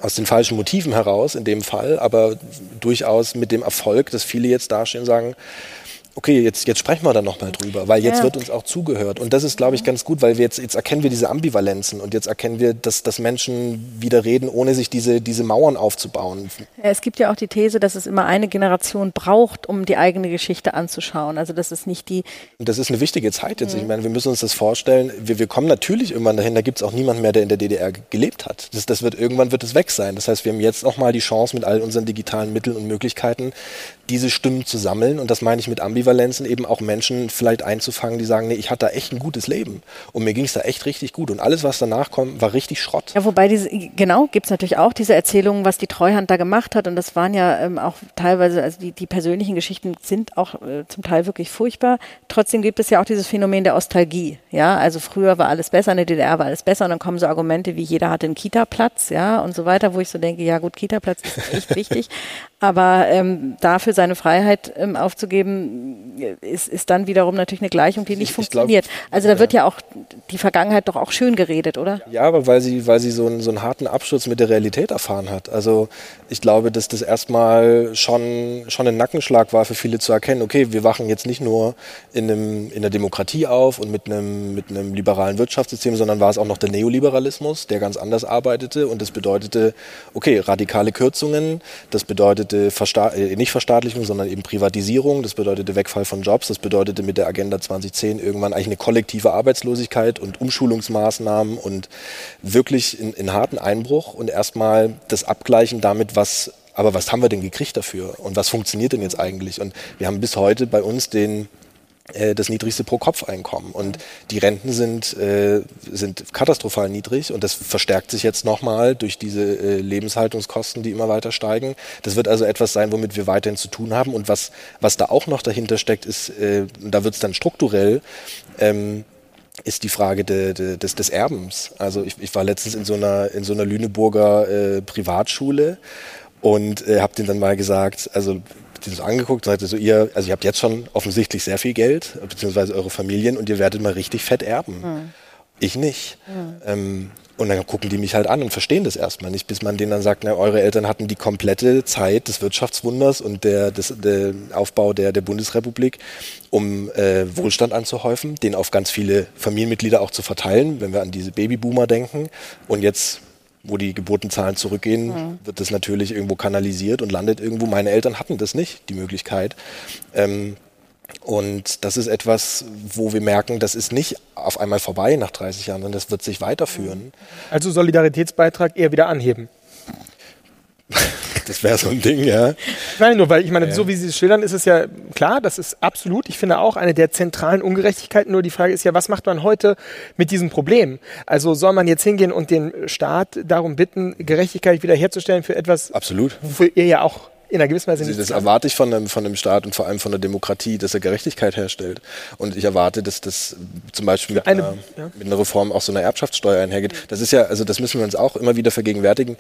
aus den falschen Motiven heraus in dem Fall, aber durchaus mit dem Erfolg, dass viele jetzt dastehen und sagen, okay, jetzt, jetzt sprechen wir da nochmal drüber, weil jetzt Ja. wird uns auch zugehört. Und das ist, glaube ich, ganz gut, weil wir jetzt, jetzt erkennen wir diese Ambivalenzen und jetzt erkennen wir, dass, dass Menschen wieder reden, ohne sich diese, diese Mauern aufzubauen. Ja, Es gibt ja auch die These, dass es immer eine Generation braucht, um die eigene Geschichte anzuschauen. Also das ist nicht die, Und das ist eine wichtige Zeit jetzt. Ich meine, wir müssen uns das vorstellen. Wir, wir kommen natürlich irgendwann dahin, da gibt es auch niemanden mehr, der in der DDR ge- gelebt hat. Das, das wird, irgendwann wird es weg sein. Das heißt, wir haben jetzt auch mal die Chance, mit all unseren digitalen Mitteln und Möglichkeiten diese Stimmen zu sammeln. Und das meine ich mit Ambivalenzen, eben auch Menschen vielleicht einzufangen, die sagen, nee, ich hatte da echt ein gutes Leben. Und mir ging es da echt richtig gut. Und alles, was danach kommt, war richtig Schrott. Ja, wobei diese, genau, gibt es natürlich auch diese Erzählungen, was die Treuhand da gemacht hat. Und das waren ja ähm, auch teilweise, also die, die persönlichen Geschichten sind auch äh, zum Teil wirklich furchtbar. Trotzdem gibt es ja auch dieses Phänomen der Ostalgie. Ja, also früher war alles besser, in der DDR war alles besser. Und dann kommen so Argumente wie jeder hatte einen Kita-Platz, ja, und so weiter, wo ich so denke, ja gut, Kita-Platz ist echt wichtig. Aber ähm, dafür seine Freiheit ähm, aufzugeben, ist, ist dann wiederum natürlich eine Gleichung, die nicht Ich- ich glaub- funktioniert. also da wird ja auch die Vergangenheit doch auch schön geredet, oder? Ja, aber weil sie, weil sie so einen, so einen harten Absturz mit der Realität erfahren hat. Also ich glaube, dass das erstmal schon, schon ein Nackenschlag war für viele zu erkennen, okay, wir wachen jetzt nicht nur in, einem, in der Demokratie auf und mit einem, mit einem liberalen Wirtschaftssystem, sondern war es auch noch der Neoliberalismus, der ganz anders arbeitete und das bedeutete, okay, radikale Kürzungen, das bedeutete Versta äh, nicht Verstaatlichung, sondern eben Privatisierung, das bedeutete Wegfall von Jobs, das bedeutete mit der Agenda 2010 irgendwann eigentlich eine kollektive Arbeitslosigkeit und Umschulungsmaßnahmen und wirklich in, in harten Einbruch und erstmal das Abgleichen damit, was, aber was haben wir denn gekriegt dafür und was funktioniert denn jetzt eigentlich? Und wir haben bis heute bei uns den das niedrigste Pro-Kopf-Einkommen. Und die Renten sind, äh, sind katastrophal niedrig und das verstärkt sich jetzt nochmal durch diese äh, Lebenshaltungskosten, die immer weiter steigen. Das wird also etwas sein, womit wir weiterhin zu tun haben. Und was, was da auch noch dahinter steckt, ist, äh, da wird es dann strukturell, ähm, ist die Frage de, de, des, des Erbens. Also ich, ich war letztens in so einer, in so einer Lüneburger äh, Privatschule und äh, habe denen dann mal gesagt, also die so angeguckt und sagte so, ihr, also ihr habt jetzt schon offensichtlich sehr viel Geld, beziehungsweise eure Familien und ihr werdet mal richtig fett erben. Ich nicht. Ähm, und dann gucken die mich halt an und verstehen das erstmal nicht, bis man denen dann sagt, na, eure Eltern hatten die komplette Zeit des Wirtschaftswunders und der, des, der Aufbau der, der Bundesrepublik, um äh, Wohlstand anzuhäufen, den auf ganz viele Familienmitglieder auch zu verteilen, wenn wir an diese Babyboomer denken. Und jetzt wo die Geburtenzahlen zurückgehen, wird das natürlich irgendwo kanalisiert und landet irgendwo. Meine Eltern hatten das nicht, die Möglichkeit. Ähm, und das ist etwas, wo wir merken, das ist nicht auf einmal vorbei nach 30 Jahren, sondern das wird sich weiterführen. Also Solidaritätsbeitrag eher wieder anheben. Das wäre so ein Ding, ja. Ich meine nur, weil ich meine, so wie Sie es schildern, ist es ja klar, das ist absolut, ich finde auch eine der zentralen Ungerechtigkeiten. Nur die Frage ist ja, was macht man heute mit diesem Problem? Also soll man jetzt hingehen und den Staat darum bitten, Gerechtigkeit wiederherzustellen für etwas, Absolut. wofür ihr ja auch in einer gewissen Weise Also nichts das erwarte ich von einem, von einem Staat und vor allem von der Demokratie, dass er Gerechtigkeit herstellt. Und ich erwarte, dass das zum Beispiel mit, eine- einer, ja. mit einer Reform auch so einer Erbschaftssteuer einhergeht. Das ist ja, also das müssen wir uns auch immer wieder vergegenwärtigen.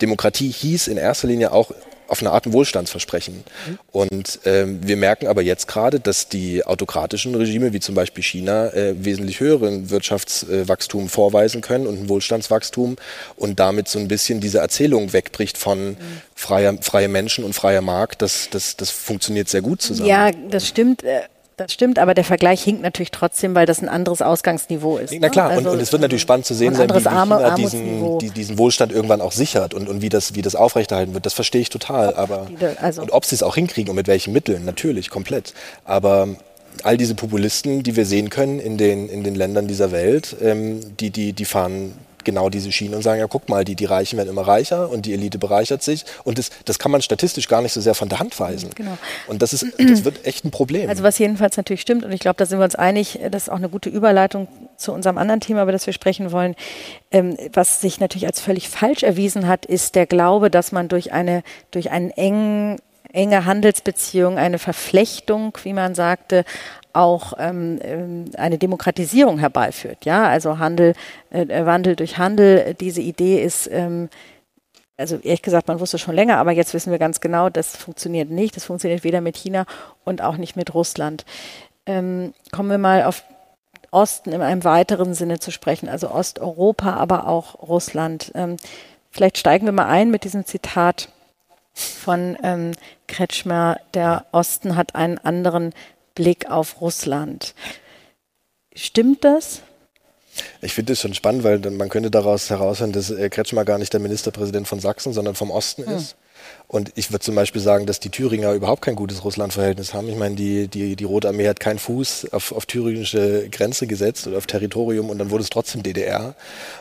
Demokratie hieß in erster Linie auch auf eine Art ein Wohlstandsversprechen. Und ähm, wir merken aber jetzt gerade, dass die autokratischen Regime, wie zum Beispiel China, äh, wesentlich höheren Wirtschaftswachstum vorweisen können und ein Wohlstandswachstum und damit so ein bisschen diese Erzählung wegbricht von freier, freie Menschen und freier Markt. Das, das, das funktioniert sehr gut zusammen. Ja, das stimmt. Das stimmt, aber der Vergleich hinkt natürlich trotzdem, weil das ein anderes Ausgangsniveau ist. Na klar, ne? und, Also, und es wird natürlich spannend zu sehen ein sein, wie, wie Arme, China diesen, die, diesen Wohlstand irgendwann auch sichert und, und wie, das, wie das aufrechterhalten wird. Das verstehe ich total. Aber, also- und ob sie es auch hinkriegen und mit welchen Mitteln, natürlich, komplett. Aber all diese Populisten, die wir sehen können in den, in den Ländern dieser Welt, ähm, die, die, die fahren genau diese Schiene und sagen, ja guck mal, die, die Reichen werden immer reicher und die Elite bereichert sich. Und das, das kann man statistisch gar nicht so sehr von der Hand weisen. Genau. Und das, ist, das wird echt ein Problem. Also was jedenfalls natürlich stimmt, und ich glaube, da sind wir uns einig, das ist auch eine gute Überleitung zu unserem anderen Thema, über das wir sprechen wollen. Ähm, was sich natürlich als völlig falsch erwiesen hat, ist der Glaube, dass man durch eine, durch einen engen, enge Handelsbeziehung, eine Verflechtung, wie man sagte, auch ähm, ähm, eine Demokratisierung herbeiführt. Ja, also Handel, äh, Wandel durch Handel. Diese Idee ist ähm, also ehrlich gesagt, man wusste schon länger, aber jetzt wissen wir ganz genau, das funktioniert nicht. Das funktioniert weder mit China und auch nicht mit Russland. Ähm, kommen wir mal auf Osten in einem weiteren Sinne zu sprechen, also Osteuropa, aber auch Russland. Ähm, vielleicht steigen wir mal ein mit diesem Zitat von ähm, Kretschmer. Der Osten hat einen anderen Blick auf Russland. Stimmt das? Ich finde es schon spannend, weil man könnte daraus heraushören, dass äh, Kretschmer gar nicht der Ministerpräsident von Sachsen, sondern vom Osten hm. ist. Und ich würde zum Beispiel sagen, dass die Thüringer überhaupt kein gutes Russland-Verhältnis haben. Ich meine, die, die, die Rote Armee hat keinen Fuß auf, auf thüringische Grenze gesetzt oder auf Territorium und dann wurde es trotzdem DDR.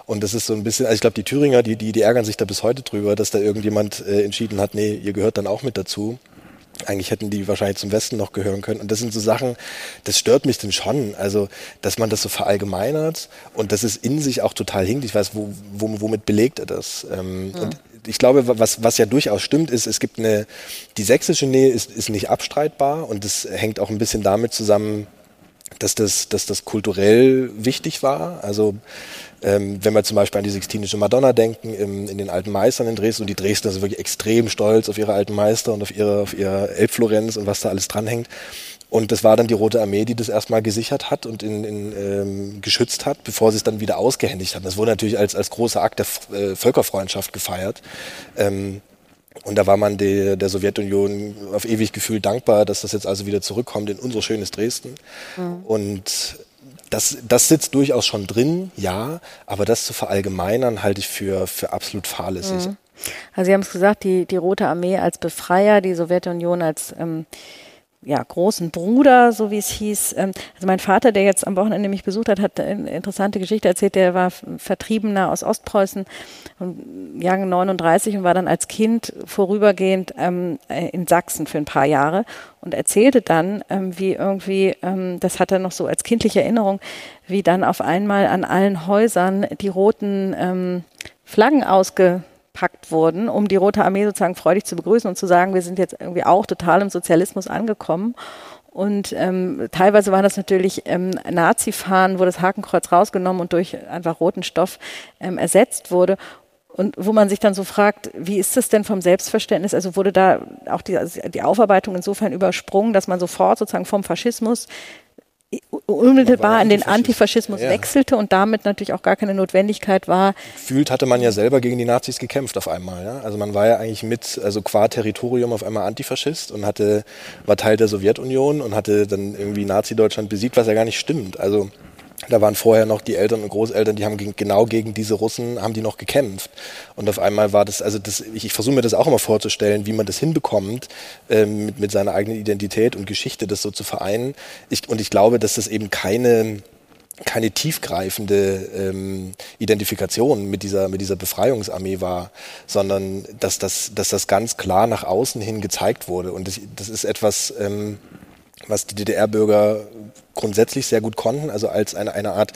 Und das ist so ein bisschen, also ich glaube, die Thüringer, die, die, die ärgern sich da bis heute drüber, dass da irgendjemand äh, entschieden hat, nee, ihr gehört dann auch mit dazu. Eigentlich hätten die wahrscheinlich zum Westen noch gehören können. Und das sind so Sachen, das stört mich denn schon. Also, dass man das so verallgemeinert und das ist in sich auch total hinkt. Ich weiß, wo, womit belegt er das? Ähm, ja. Und ich glaube, was, was ja durchaus stimmt, ist, es gibt eine, die sächsische Nähe ist, ist nicht abstreitbar und das hängt auch ein bisschen damit zusammen, dass das, dass das kulturell wichtig war. Also ähm, wenn wir zum Beispiel an die Sixtinische Madonna denken, im, in den alten Meistern in Dresden, und die Dresdner sind wirklich extrem stolz auf ihre alten Meister und auf ihre, auf ihre Elbflorenz und was da alles dranhängt. Und das war dann die Rote Armee, die das erstmal gesichert hat und in, in, ähm, geschützt hat, bevor sie es dann wieder ausgehändigt hat. Das wurde natürlich als, als großer Akt der äh, Völkerfreundschaft gefeiert. Ähm, und da war man der, der Sowjetunion auf ewig gefühlt dankbar, dass das jetzt also wieder zurückkommt in unser schönes Dresden. Mhm. Und das, das sitzt durchaus schon drin, ja, aber das zu verallgemeinern halte ich für, für absolut fahrlässig. Mhm. Also Sie haben es gesagt, die, die Rote Armee als Befreier, die Sowjetunion als ähm, ja, großen Bruder, so wie es hieß. Ähm, also mein Vater, der jetzt am Wochenende mich besucht hat, hat eine interessante Geschichte erzählt. Der war Vertriebener aus Ostpreußen, Jahrgang 39 und war dann als Kind vorübergehend ähm, äh, in Sachsen für ein paar Jahre und erzählte dann, ähm, wie irgendwie, ähm, das hat er noch so als kindliche Erinnerung, wie dann auf einmal an allen Häusern die roten ähm, Flaggen ausge gepackt wurden, um die Rote Armee sozusagen freudig zu begrüßen und zu sagen, wir sind jetzt irgendwie auch total im Sozialismus angekommen. Und ähm, teilweise waren das natürlich ähm, Nazi-Fahnen, wo das Hakenkreuz rausgenommen und durch einfach roten Stoff ähm, ersetzt wurde. Und wo man sich dann so fragt, wie ist das denn vom Selbstverständnis? Also wurde da auch die, also die Aufarbeitung insofern übersprungen, dass man sofort sozusagen vom Faschismus unmittelbar an den Antifaschismus ja. wechselte und damit natürlich auch gar keine Notwendigkeit war. Gefühlt hatte man ja selber gegen die Nazis gekämpft auf einmal. Ja? Also man war ja eigentlich mit, also qua Territorium auf einmal Antifaschist und hatte, war Teil der Sowjetunion und hatte dann irgendwie Nazi-Deutschland besiegt, was ja gar nicht stimmt. Also da waren vorher noch die Eltern und Großeltern, die haben genau gegen diese Russen, haben die noch gekämpft. Und auf einmal war das, also das, ich, ich versuche mir das auch immer vorzustellen, wie man das hinbekommt, ähm, mit, mit seiner eigenen Identität und Geschichte das so zu vereinen. Ich, und ich glaube, dass das eben keine, keine tiefgreifende ähm, Identifikation mit dieser, mit dieser Befreiungsarmee war, sondern dass das, dass das ganz klar nach außen hin gezeigt wurde. Und das, das ist etwas, ähm, was die DDR-Bürger grundsätzlich sehr gut konnten, also als eine, eine Art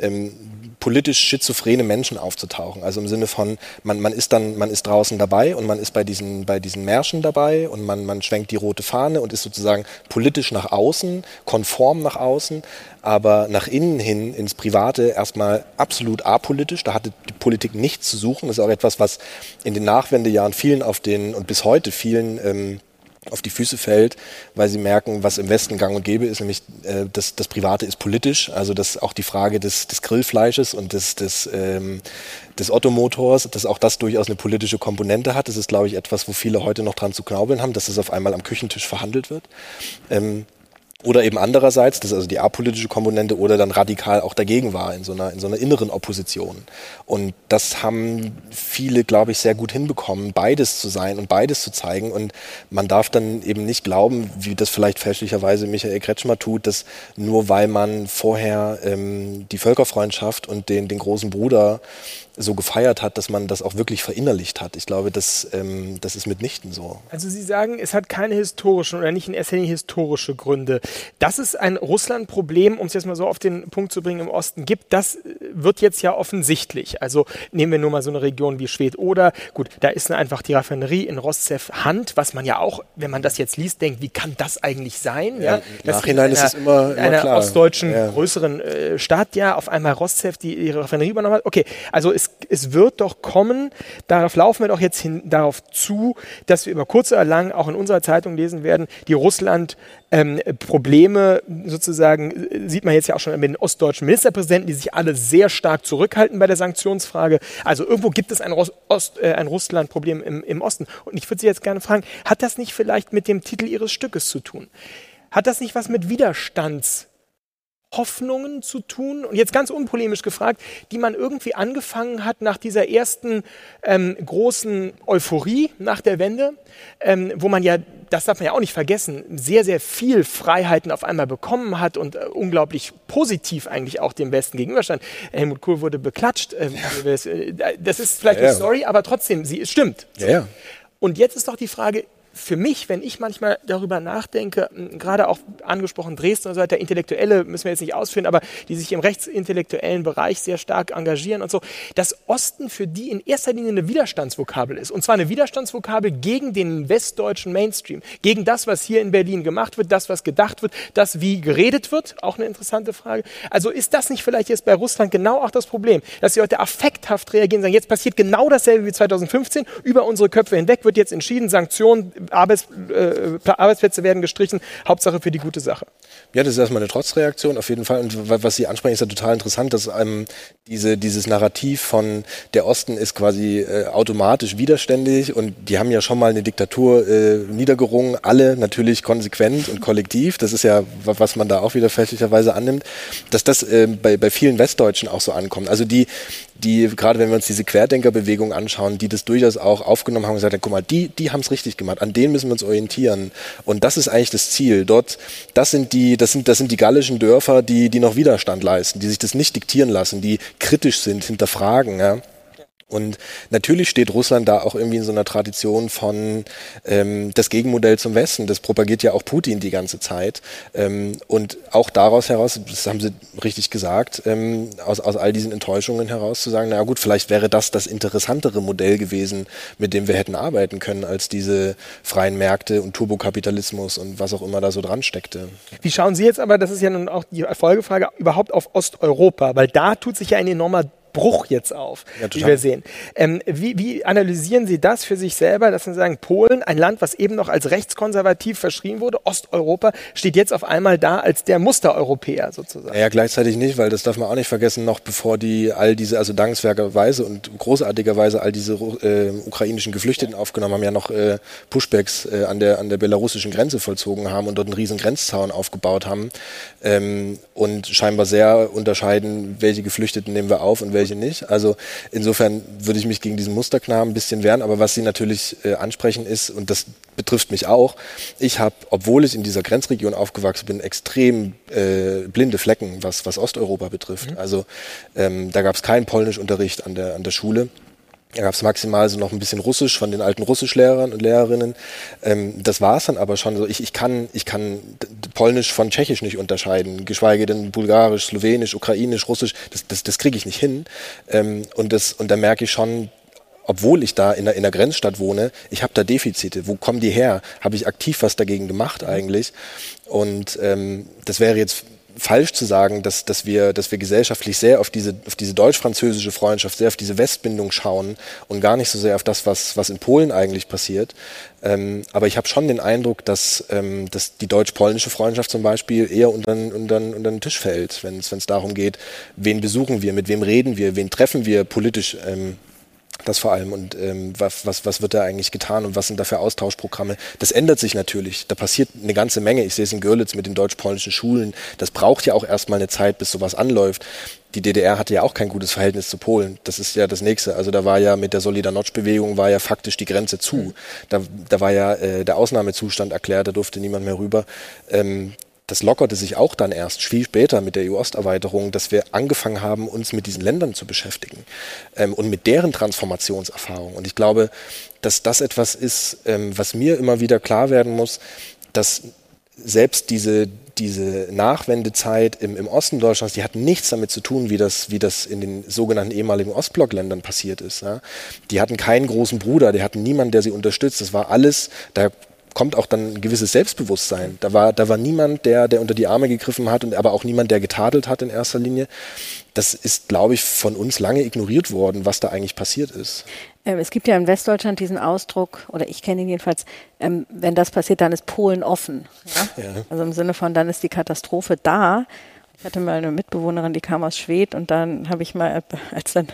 ähm, politisch schizophrene Menschen aufzutauchen. Also im Sinne von, man, man ist dann, man ist draußen dabei und man ist bei diesen, bei diesen Märschen dabei und man, man schwenkt die rote Fahne und ist sozusagen politisch nach außen, konform nach außen, aber nach innen hin ins Private erstmal absolut apolitisch. Da hatte die Politik nichts zu suchen. Das ist auch etwas, was in den Nachwendejahren vielen auf den und bis heute vielen ähm, auf die Füße fällt, weil sie merken, was im Westen gang und gäbe ist, nämlich äh, das, das Private ist politisch, also dass auch die Frage des, des Grillfleisches und des, des, ähm, des Ottomotors, dass auch das durchaus eine politische Komponente hat. Das ist, glaube ich, etwas, wo viele heute noch dran zu knaubeln haben, dass es auf einmal am Küchentisch verhandelt wird. Ähm, oder eben andererseits, das ist also die apolitische Komponente, oder dann radikal auch dagegen war in so einer, in so einer inneren Opposition. Und das haben viele, glaube ich, sehr gut hinbekommen, beides zu sein und beides zu zeigen. Und man darf dann eben nicht glauben, wie das vielleicht fälschlicherweise Michael Kretschmer tut, dass nur weil man vorher ähm, die Völkerfreundschaft und den, den großen Bruder so gefeiert hat, dass man das auch wirklich verinnerlicht hat. Ich glaube, das, ähm, das ist mitnichten so. Also Sie sagen, es hat keine historischen oder nicht in erster Linie historische Gründe. Dass es ein Russland-Problem, um es jetzt mal so auf den Punkt zu bringen, im Osten gibt, das äh, wird jetzt ja offensichtlich. Also nehmen wir nur mal so eine Region wie Schwedt oder, gut, da ist einfach die Raffinerie in Rostsev Hand, was man ja auch, wenn man das jetzt liest, denkt, wie kann das eigentlich sein? Ja, ja Im Nachhinein ist es immer, immer einer klar. ostdeutschen ja. größeren äh, Stadt, ja, auf einmal Rostsev die ihre Raffinerie übernommen hat. Okay, also es es, wird doch kommen, darauf laufen wir doch jetzt hin, darauf zu, dass wir über kurz oder lang auch in unserer Zeitung lesen werden, die Russland ähm, Probleme sozusagen, sieht man jetzt ja auch schon mit den ostdeutschen Ministerpräsidenten, die sich alle sehr stark zurückhalten bei der Sanktionsfrage. Also irgendwo gibt es ein, Ost, äh, ein Russland-Problem im, im Osten. Und ich würde Sie jetzt gerne fragen, hat das nicht vielleicht mit dem Titel Ihres Stückes zu tun? Hat das nicht was mit Widerstandshoffnungen zu tun? Und jetzt ganz unpolemisch gefragt, die man irgendwie angefangen hat nach dieser ersten ähm, großen Euphorie nach der Wende, ähm, wo man ja, das darf man ja auch nicht vergessen, sehr, sehr viel Freiheiten auf einmal bekommen hat und äh, unglaublich positiv eigentlich auch dem Westen gegenüberstand. Helmut Kohl wurde beklatscht. Äh, das ist vielleicht ja, eine Story, aber trotzdem, sie, es stimmt. Ja, ja. Und jetzt ist doch die Frage, für mich, wenn ich manchmal darüber nachdenke, gerade auch angesprochen Dresden und so weiter, Intellektuelle müssen wir jetzt nicht ausführen, aber die sich im rechtsintellektuellen Bereich sehr stark engagieren und so, dass Osten für die in erster Linie eine Widerstandsvokabel ist. Und zwar eine Widerstandsvokabel gegen den westdeutschen Mainstream, gegen das, was hier in Berlin gemacht wird, das, was gedacht wird, das, wie geredet wird, auch eine interessante Frage. Also ist das nicht vielleicht jetzt bei Russland genau auch das Problem, dass sie heute affekthaft reagieren, sagen, jetzt passiert genau dasselbe wie 2015, über unsere Köpfe hinweg wird jetzt entschieden, Sanktionen, Arbeits, äh, Arbeitsplätze werden gestrichen, Hauptsache für die gute Sache. Ja, das ist erstmal eine Trotzreaktion auf jeden Fall. Und was Sie ansprechen, ist ja total interessant, dass ähm, diese, dieses Narrativ von der Osten ist quasi äh, automatisch widerständig und die haben ja schon mal eine Diktatur äh, niedergerungen, alle natürlich konsequent und kollektiv. Das ist ja, was man da auch wieder fälschlicherweise annimmt, dass das äh, bei, bei vielen Westdeutschen auch so ankommt. Also die, die, gerade wenn wir uns diese Querdenkerbewegung anschauen, die das durchaus auch aufgenommen haben und gesagt haben, guck mal, die, die haben es richtig gemacht, an denen müssen wir uns orientieren. Und das ist eigentlich das Ziel. Dort, das sind die, das sind, das sind die gallischen Dörfer, die, die noch Widerstand leisten, die sich das nicht diktieren lassen, die kritisch sind, hinterfragen, ja. Und natürlich steht Russland da auch irgendwie in so einer Tradition von ähm, das Gegenmodell zum Westen. Das propagiert ja auch Putin die ganze Zeit. Ähm, und auch daraus heraus, das haben Sie richtig gesagt, ähm, aus, aus all diesen Enttäuschungen heraus zu sagen, na gut, vielleicht wäre das das interessantere Modell gewesen, mit dem wir hätten arbeiten können, als diese freien Märkte und Turbokapitalismus und was auch immer da so dran steckte. Wie schauen Sie jetzt aber, das ist ja nun auch die Folgefrage, überhaupt auf Osteuropa? Weil da tut sich ja ein enormer Bruch jetzt auf, ja, wie wir sehen. Ähm, wie, wie, analysieren Sie das für sich selber, dass Sie sagen, Polen, ein Land, was eben noch als rechtskonservativ verschrien wurde, Osteuropa, steht jetzt auf einmal da als der Mustereuropäer sozusagen? Ja, gleichzeitig nicht, weil das darf man auch nicht vergessen, noch bevor die all diese, also dankenswerterweise und großartigerweise all diese äh, ukrainischen Geflüchteten aufgenommen haben, ja noch äh, Pushbacks äh, an, der, an der belarussischen Grenze vollzogen haben und dort einen riesen Grenzzaun aufgebaut haben ähm, und scheinbar sehr unterscheiden, welche Geflüchteten nehmen wir auf und welche nicht. Also insofern würde ich mich gegen diesen Musterknaben ein bisschen wehren. Aber was Sie natürlich äh, ansprechen ist, und das betrifft mich auch, ich habe, obwohl ich in dieser Grenzregion aufgewachsen bin, extrem äh, blinde Flecken, was, was Osteuropa betrifft. Mhm. Also ähm, da gab es keinen Polnischunterricht an der, an der Schule. Da gab es maximal so noch ein bisschen Russisch von den alten Russischlehrern und Lehrerinnen. Ähm, das war es dann aber schon so. Ich, ich, kann, ich kann Polnisch von Tschechisch nicht unterscheiden, geschweige denn Bulgarisch, Slowenisch, Ukrainisch, Russisch. Das, das, das kriege ich nicht hin. Ähm, und, das, und da merke ich schon, obwohl ich da in der, in der Grenzstadt wohne, ich habe da Defizite. Wo kommen die her? Habe ich aktiv was dagegen gemacht eigentlich? Und ähm, das wäre jetzt falsch zu sagen, dass, dass, wir, dass wir gesellschaftlich sehr auf diese, auf diese deutsch-französische Freundschaft, sehr auf diese Westbindung schauen und gar nicht so sehr auf das, was, was in Polen eigentlich passiert. Ähm, aber ich habe schon den Eindruck, dass, ähm, dass die deutsch-polnische Freundschaft zum Beispiel eher unter, unter, unter den Tisch fällt, wenn es darum geht, wen besuchen wir, mit wem reden wir, wen treffen wir politisch ähm, das vor allem und ähm, was, was, was wird da eigentlich getan und was sind da für Austauschprogramme? Das ändert sich natürlich. Da passiert eine ganze Menge. Ich sehe es in Görlitz mit den deutsch-polnischen Schulen. Das braucht ja auch erstmal eine Zeit, bis sowas anläuft. Die DDR hatte ja auch kein gutes Verhältnis zu Polen. Das ist ja das Nächste. Also da war ja mit der Solidarność-Bewegung war ja faktisch die Grenze zu. Mhm. Da, da war ja äh, der Ausnahmezustand erklärt, da durfte niemand mehr rüber. Ähm, das lockerte sich auch dann erst viel später mit der EU-Osterweiterung, dass wir angefangen haben, uns mit diesen Ländern zu beschäftigen ähm, und mit deren Transformationserfahrung. Und ich glaube, dass das etwas ist, ähm, was mir immer wieder klar werden muss, dass selbst diese, diese Nachwendezeit im, im Osten Deutschlands, die hat nichts damit zu tun, wie das, wie das in den sogenannten ehemaligen Ostblockländern passiert ist. Ja. Die hatten keinen großen Bruder, die hatten niemanden, der sie unterstützt. Das war alles, da kommt auch dann ein gewisses Selbstbewusstsein. Da war, da war niemand, der, der unter die Arme gegriffen hat und aber auch niemand, der getadelt hat in erster Linie. Das ist, glaube ich, von uns lange ignoriert worden, was da eigentlich passiert ist. Ähm, es gibt ja in Westdeutschland diesen Ausdruck, oder ich kenne ihn jedenfalls, ähm, wenn das passiert, dann ist Polen offen. Ja? Ja. Also im Sinne von, dann ist die Katastrophe da. Ich hatte mal eine Mitbewohnerin, die kam aus Schwedt und dann habe ich mal, als dann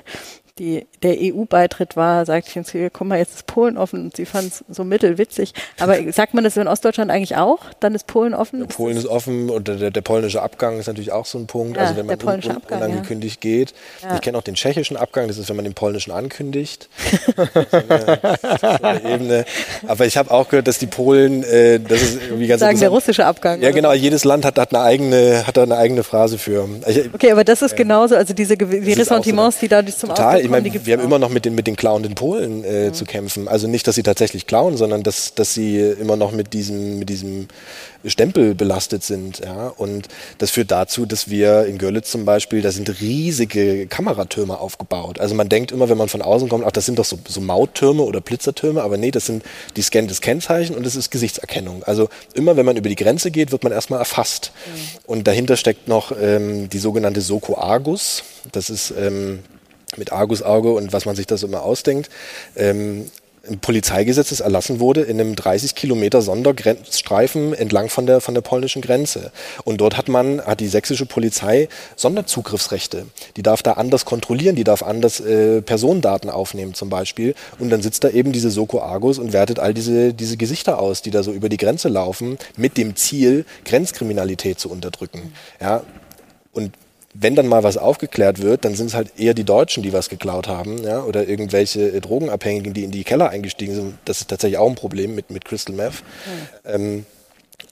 die, der EU-Beitritt war, sagte ich uns, hier, guck mal, jetzt ist Polen offen und sie fand es so mittelwitzig. Aber sagt man das in Ostdeutschland eigentlich auch? Dann ist Polen offen? Ja, Polen ist offen und der, der, polnische Abgang ist natürlich auch so ein Punkt. Ja, also wenn man un, un, Abgang, unangekündigt geht. Ja. Ich kenne auch den tschechischen Abgang, das ist, wenn man den polnischen ankündigt. so eine, so eine. Aber ich habe auch gehört, dass die Polen, äh, das ist irgendwie ganz Sagen der russische Abgang. Ja, genau. Jedes Land hat, hat eine eigene, hat da eine eigene Phrase für. Ich, Okay, aber das ist genauso, also diese die auch so Ressentiments, die dadurch zum Total. Ich meine, wir haben auch. immer noch mit den, mit den klauenden Polen äh, zu kämpfen. Also nicht, dass sie tatsächlich klauen, sondern dass, dass sie immer noch mit diesem, mit diesem Stempel belastet sind. Ja? Und das führt dazu, dass wir in Görlitz zum Beispiel, da sind riesige Kameratürme aufgebaut. Also man denkt immer, wenn man von außen kommt, ach, das sind doch so, so Mauttürme oder Blitzertürme, aber nee, das sind die scannen das Kennzeichen und das ist Gesichtserkennung. Also immer, wenn man über die Grenze geht, wird man erstmal erfasst. Und dahinter steckt noch ähm, die sogenannte Soko Argus. Das ist ähm, mit Argusauge und was man sich das immer ausdenkt. Ähm, ein Polizeigesetz, das erlassen wurde in einem 30 Kilometer Sondergrenzstreifen entlang von der, von der polnischen Grenze. Und dort hat man, hat die sächsische Polizei Sonderzugriffsrechte. Die darf da anders kontrollieren, die darf anders äh, Personendaten aufnehmen zum Beispiel. Und dann sitzt da eben diese Soko Argus und wertet all diese, diese Gesichter aus, die da so über die Grenze laufen, mit dem Ziel, Grenzkriminalität zu unterdrücken. Ja, und wenn dann mal was aufgeklärt wird, dann sind es halt eher die Deutschen, die was geklaut haben, ja, oder irgendwelche äh, Drogenabhängigen, die in die Keller eingestiegen sind. Das ist tatsächlich auch ein Problem mit, mit Crystal Meth. Ähm,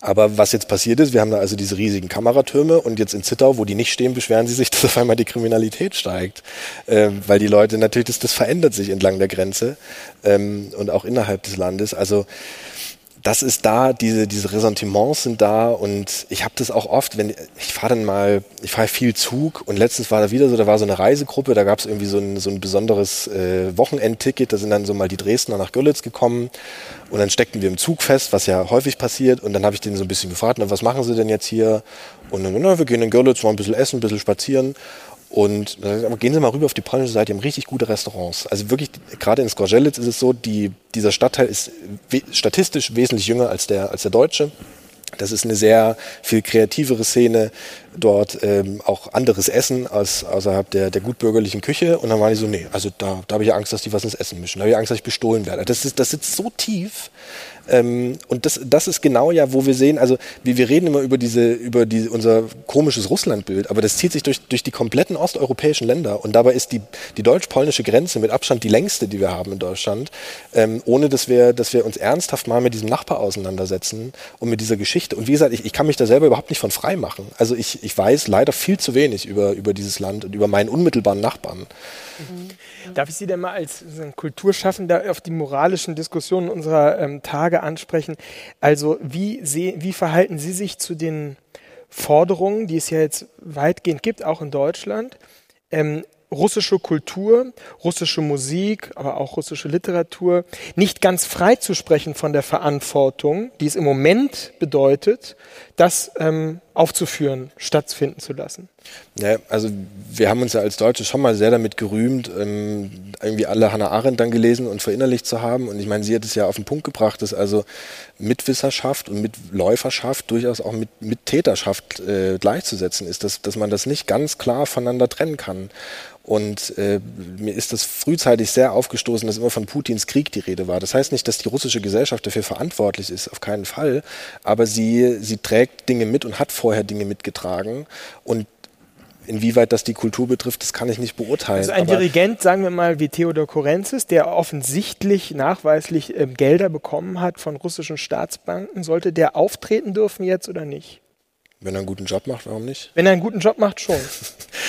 aber was jetzt passiert ist, wir haben da also diese riesigen Kameratürme und jetzt in Zittau, wo die nicht stehen, beschweren sie sich, dass auf einmal die Kriminalität steigt. Ähm, weil die Leute natürlich, das, das verändert sich entlang der Grenze ähm, und auch innerhalb des Landes. Also das ist da, diese, diese Ressentiments sind da und ich habe das auch oft, wenn ich fahre dann mal, ich fahre viel Zug und letztens war da wieder so, da war so eine Reisegruppe, da gab es irgendwie so ein, so ein besonderes äh, Wochenendticket, da sind dann so mal die Dresdner nach Görlitz gekommen und dann steckten wir im Zug fest, was ja häufig passiert und dann habe ich denen so ein bisschen gefragt, na, was machen sie denn jetzt hier? Und dann, na, wir gehen in Görlitz, mal ein bisschen essen, ein bisschen spazieren und aber gehen Sie mal rüber auf die polnische Seite, die haben richtig gute Restaurants. Also wirklich, gerade in Skorzelec ist es so, die, dieser Stadtteil ist we statistisch wesentlich jünger als der, als der deutsche. Das ist eine sehr viel kreativere Szene, dort ähm, auch anderes Essen als außerhalb der, der gutbürgerlichen Küche. Und dann waren die so, nee, also da, da habe ich Angst, dass die was ins Essen mischen. Da habe ich Angst, dass ich bestohlen werde. Das, ist, das sitzt so tief. Ähm, und das, das ist genau ja, wo wir sehen, also wir, wir reden immer über diese, über die, unser komisches Russlandbild, aber das zieht sich durch, durch die kompletten osteuropäischen Länder. Und dabei ist die, die deutsch-polnische Grenze mit Abstand die längste, die wir haben in Deutschland, ähm, ohne dass wir, dass wir uns ernsthaft mal mit diesem Nachbar auseinandersetzen und mit dieser Geschichte. Und wie gesagt, ich, ich kann mich da selber überhaupt nicht von frei machen. Also ich, ich weiß leider viel zu wenig über, über dieses Land und über meinen unmittelbaren Nachbarn. Darf ich Sie denn mal als Kulturschaffender auf die moralischen Diskussionen unserer ähm, Tage ansprechen? Also wie, seh, wie verhalten Sie sich zu den Forderungen, die es ja jetzt weitgehend gibt, auch in Deutschland? Ähm, russische Kultur, russische Musik, aber auch russische Literatur nicht ganz freizusprechen von der Verantwortung, die es im Moment bedeutet, das ähm, aufzuführen, stattfinden zu lassen. Ja, also wir haben uns ja als Deutsche schon mal sehr damit gerühmt, ähm, irgendwie alle Hannah Arendt dann gelesen und verinnerlicht zu haben. Und ich meine, sie hat es ja auf den Punkt gebracht, dass also Mitwisserschaft und Mitläuferschaft durchaus auch mit, mit Täterschaft äh, gleichzusetzen ist, dass, dass man das nicht ganz klar voneinander trennen kann. Und äh, mir ist das frühzeitig sehr aufgestoßen, dass immer von Putins Krieg die Rede war. Das heißt nicht, dass die russische Gesellschaft dafür verantwortlich ist, auf keinen Fall. Aber sie, sie trägt Dinge mit und hat vorher Dinge mitgetragen. Und Inwieweit das die Kultur betrifft, das kann ich nicht beurteilen. Also ein Dirigent, sagen wir mal, wie Theodor Korenzis, der offensichtlich nachweislich ähm, Gelder bekommen hat von russischen Staatsbanken, sollte der auftreten dürfen jetzt oder nicht? Wenn er einen guten Job macht, warum nicht? Wenn er einen guten Job macht, schon.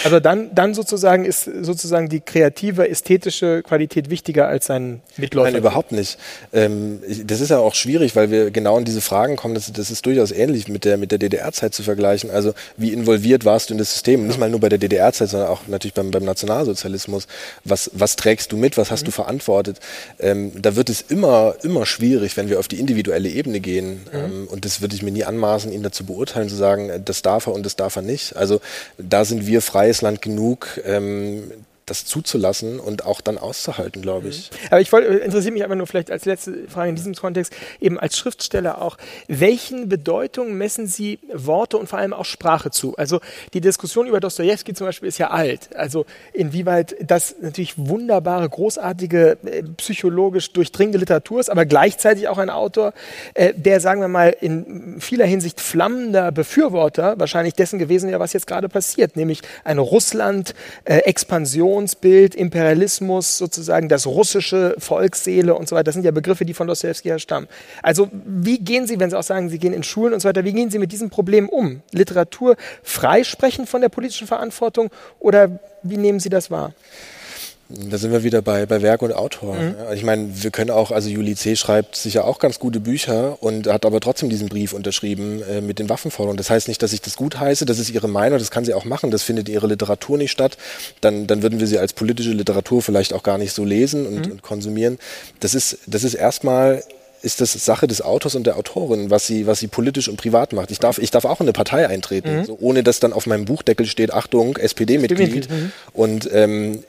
Also dann, dann sozusagen ist sozusagen die kreative, ästhetische Qualität wichtiger als sein Mitläufer. Nein, überhaupt nicht. Ähm, ich, das ist ja auch schwierig, weil wir genau in diese Fragen kommen. Das, das ist durchaus ähnlich mit der, mit der DDR-Zeit zu vergleichen. Also wie involviert warst du in das System? Nicht mal nur bei der DDR-Zeit, sondern auch natürlich beim, beim Nationalsozialismus. Was, was trägst du mit? Was hast mhm. du verantwortet? Ähm, da wird es immer, immer schwierig, wenn wir auf die individuelle Ebene gehen. Mhm. Ähm, und das würde ich mir nie anmaßen, ihn dazu beurteilen, zu sagen, das darf er und das darf er nicht. Also da sind wir freies Land genug, ähm, das zuzulassen und auch dann auszuhalten, glaube ich. Mhm. Aber ich wollte, interessiert mich aber nur vielleicht als letzte Frage in diesem Kontext, eben als Schriftsteller auch, welchen Bedeutung messen Sie Worte und vor allem auch Sprache zu? Also die Diskussion über Dostoevsky zum Beispiel ist ja alt. Also inwieweit das natürlich wunderbare, großartige, äh, psychologisch durchdringende Literatur ist, aber gleichzeitig auch ein Autor, äh, der, sagen wir mal, in vieler Hinsicht flammender Befürworter wahrscheinlich dessen gewesen wäre, was jetzt gerade passiert, nämlich eine Russland-Expansion äh, Nationsbild, Imperialismus, sozusagen das russische Volksseele und so weiter. Das sind ja Begriffe, die von Dostoevsky her stammen. Also wie gehen Sie, wenn Sie auch sagen, Sie gehen in Schulen und so weiter, wie gehen Sie mit diesem Problem um? Literatur freisprechen von der politischen Verantwortung oder wie nehmen Sie das wahr? Da sind wir wieder bei, bei Werk und Autor. Mhm. Ich meine, wir können auch, also Juli C. schreibt sicher auch ganz gute Bücher und hat aber trotzdem diesen Brief unterschrieben äh, mit den Waffenforderungen. Das heißt nicht, dass ich das gut heiße, das ist ihre Meinung, das kann sie auch machen, das findet ihre Literatur nicht statt. Dann, dann würden wir sie als politische Literatur vielleicht auch gar nicht so lesen und, mhm. und konsumieren. Das ist, das ist erstmal ist das Sache des Autors und der Autorin, was sie, was sie politisch und privat macht. Ich darf, ich darf auch in eine Partei eintreten, mhm. so, ohne dass dann auf meinem Buchdeckel steht, Achtung, SPD-Mitglied. Mhm. Und ähm,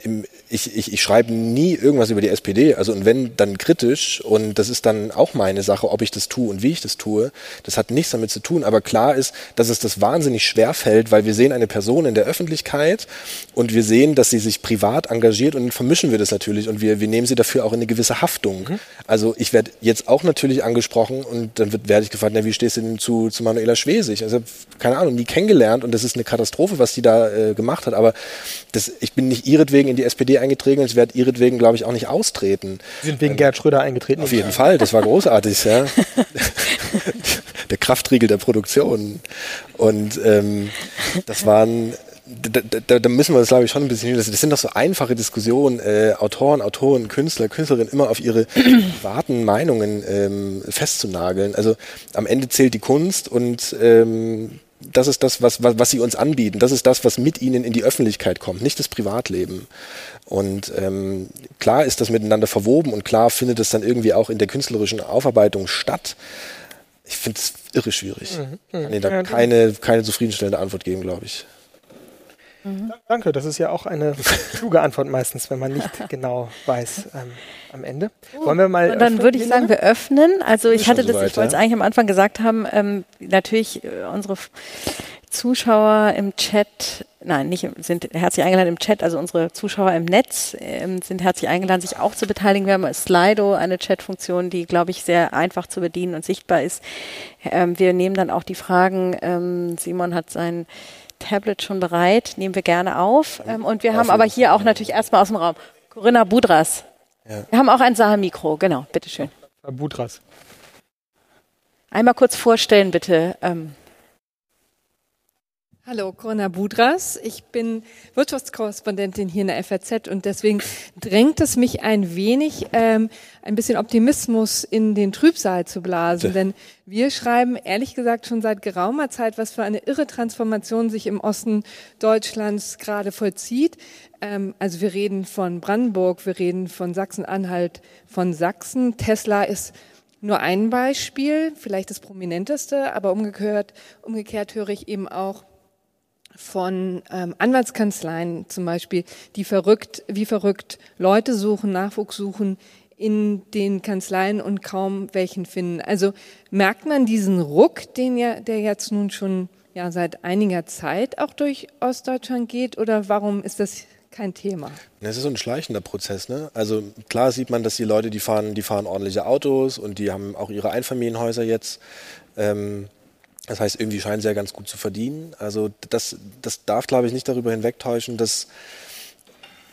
ich, ich, ich schreibe nie irgendwas über die SPD, also und wenn, dann kritisch. Und das ist dann auch meine Sache, ob ich das tue und wie ich das tue. Das hat nichts damit zu tun. Aber klar ist, dass es das wahnsinnig schwer fällt, weil wir sehen eine Person in der Öffentlichkeit und wir sehen, dass sie sich privat engagiert und dann vermischen wir das natürlich und wir, wir nehmen sie dafür auch in eine gewisse Haftung. Mhm. Also ich werde jetzt auch natürlich angesprochen und dann wird, werde ich gefragt, na, wie stehst du denn zu, zu Manuela Schwesig? Also, keine Ahnung, nie kennengelernt und das ist eine Katastrophe, was die da äh, gemacht hat. Aber das, ich bin nicht ihretwegen in die SPD eingetreten und ich werde ihretwegen, glaube ich, auch nicht austreten. Sie sind wegen ähm, Gerd Schröder eingetreten? Auf jeden Fall, das war großartig, ja. der Kraftriegel der Produktion. Und ähm, das waren da, da, da müssen wir das, glaube ich, schon ein bisschen Das sind doch so einfache Diskussionen, äh, Autoren, Autoren, Künstler, Künstlerinnen immer auf ihre privaten Meinungen ähm, festzunageln. Also am Ende zählt die Kunst und ähm, das ist das, was, was, was sie uns anbieten. Das ist das, was mit ihnen in die Öffentlichkeit kommt, nicht das Privatleben. Und ähm, klar ist das miteinander verwoben und klar findet es dann irgendwie auch in der künstlerischen Aufarbeitung statt. Ich finde es irre schwierig. Mhm. Kann Ihnen da keine, keine zufriedenstellende Antwort geben, glaube ich. Mhm. Danke, das ist ja auch eine kluge Antwort meistens, wenn man nicht genau weiß ähm, am Ende. Wollen wir mal. Und dann würde ich sagen, wir öffnen. Also ich hatte das, ich wollte es eigentlich am Anfang gesagt haben, ähm, natürlich äh, unsere Zuschauer im Chat, nein, nicht sind herzlich eingeladen im Chat, also unsere Zuschauer im Netz ähm, sind herzlich eingeladen, sich auch zu beteiligen. Wir haben Slido, eine Chatfunktion, die, glaube ich, sehr einfach zu bedienen und sichtbar ist. Ähm, wir nehmen dann auch die Fragen. Ähm, Simon hat sein Tablet schon bereit, nehmen wir gerne auf. Ähm, und wir haben aber hier auch natürlich erstmal aus dem Raum Corinna Budras. Ja. Wir haben auch ein Saal-Mikro, genau, bitteschön. Budras. Einmal kurz vorstellen, bitte. Ähm, Hallo, Corinna Budras. Ich bin Wirtschaftskorrespondentin hier in der FAZ und deswegen drängt es mich ein wenig, ähm, ein bisschen Optimismus in den Trübsal zu blasen. Denn wir schreiben ehrlich gesagt schon seit geraumer Zeit, was für eine irre Transformation sich im Osten Deutschlands gerade vollzieht. Ähm, also wir reden von Brandenburg, wir reden von Sachsen-Anhalt, von Sachsen. Tesla ist nur ein Beispiel, vielleicht das prominenteste, aber umgekehrt, umgekehrt höre ich eben auch von ähm, Anwaltskanzleien zum Beispiel, die verrückt, wie verrückt Leute suchen, Nachwuchs suchen in den Kanzleien und kaum welchen finden. Also merkt man diesen Ruck, den ja, der jetzt nun schon ja seit einiger Zeit auch durch Ostdeutschland geht, oder warum ist das kein Thema? Es ist so ein schleichender Prozess. Ne? Also klar sieht man, dass die Leute, die fahren, die fahren ordentliche Autos und die haben auch ihre Einfamilienhäuser jetzt. Ähm, das heißt, irgendwie scheinen sie ja ganz gut zu verdienen. Also das, das darf, glaube ich, nicht darüber hinwegtäuschen, dass,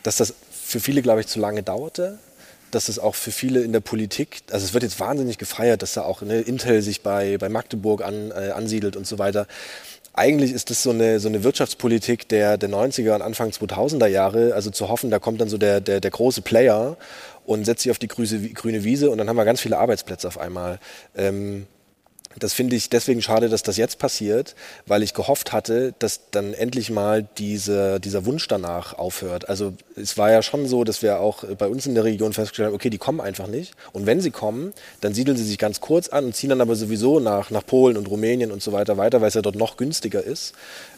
dass das für viele, glaube ich, zu lange dauerte. Dass es auch für viele in der Politik, also es wird jetzt wahnsinnig gefeiert, dass da auch ne, Intel sich bei, bei Magdeburg an, äh, ansiedelt und so weiter. Eigentlich ist das so eine, so eine Wirtschaftspolitik der, der 90er und Anfang 2000er Jahre, also zu hoffen, da kommt dann so der, der, der große Player und setzt sich auf die grüne, Wiese und dann haben wir ganz viele Arbeitsplätze auf einmal. Ähm, das finde ich deswegen schade, dass das jetzt passiert, weil ich gehofft hatte, dass dann endlich mal diese, dieser Wunsch danach aufhört. Also es war ja schon so, dass wir auch bei uns in der Region festgestellt haben, okay, die kommen einfach nicht. Und wenn sie kommen, dann siedeln sie sich ganz kurz an und ziehen dann aber sowieso nach, nach Polen und Rumänien und so weiter weiter, weil es ja dort noch günstiger ist.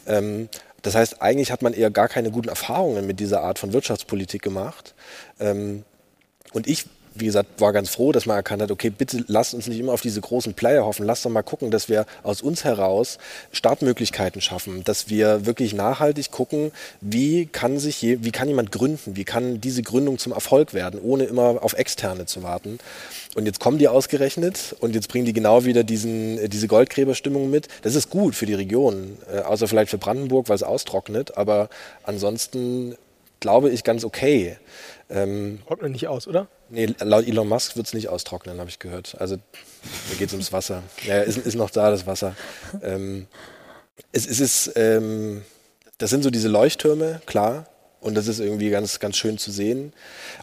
Ähm, das heißt, eigentlich hat man eher gar keine guten Erfahrungen mit dieser Art von Wirtschaftspolitik gemacht. Ähm, und ich wie gesagt, war ganz froh, dass man erkannt hat, okay, bitte lasst uns nicht immer auf diese großen Player hoffen, lasst doch mal gucken, dass wir aus uns heraus Startmöglichkeiten schaffen, dass wir wirklich nachhaltig gucken, wie kann sich je, wie kann jemand gründen, wie kann diese Gründung zum Erfolg werden, ohne immer auf externe zu warten. Und jetzt kommen die ausgerechnet und jetzt bringen die genau wieder diesen, diese Goldgräberstimmung mit. Das ist gut für die Region, äh, außer vielleicht für Brandenburg, weil es austrocknet, aber ansonsten glaube ich ganz okay. Ähm, Trocknet nicht aus, oder? Nee, laut Elon Musk wird es nicht austrocknen, habe ich gehört. Also da geht es ums Wasser. Ja, ist, ist noch da, das Wasser. Ähm, es, es ist, ähm, das sind so diese Leuchttürme, klar. Und das ist irgendwie ganz, ganz schön zu sehen.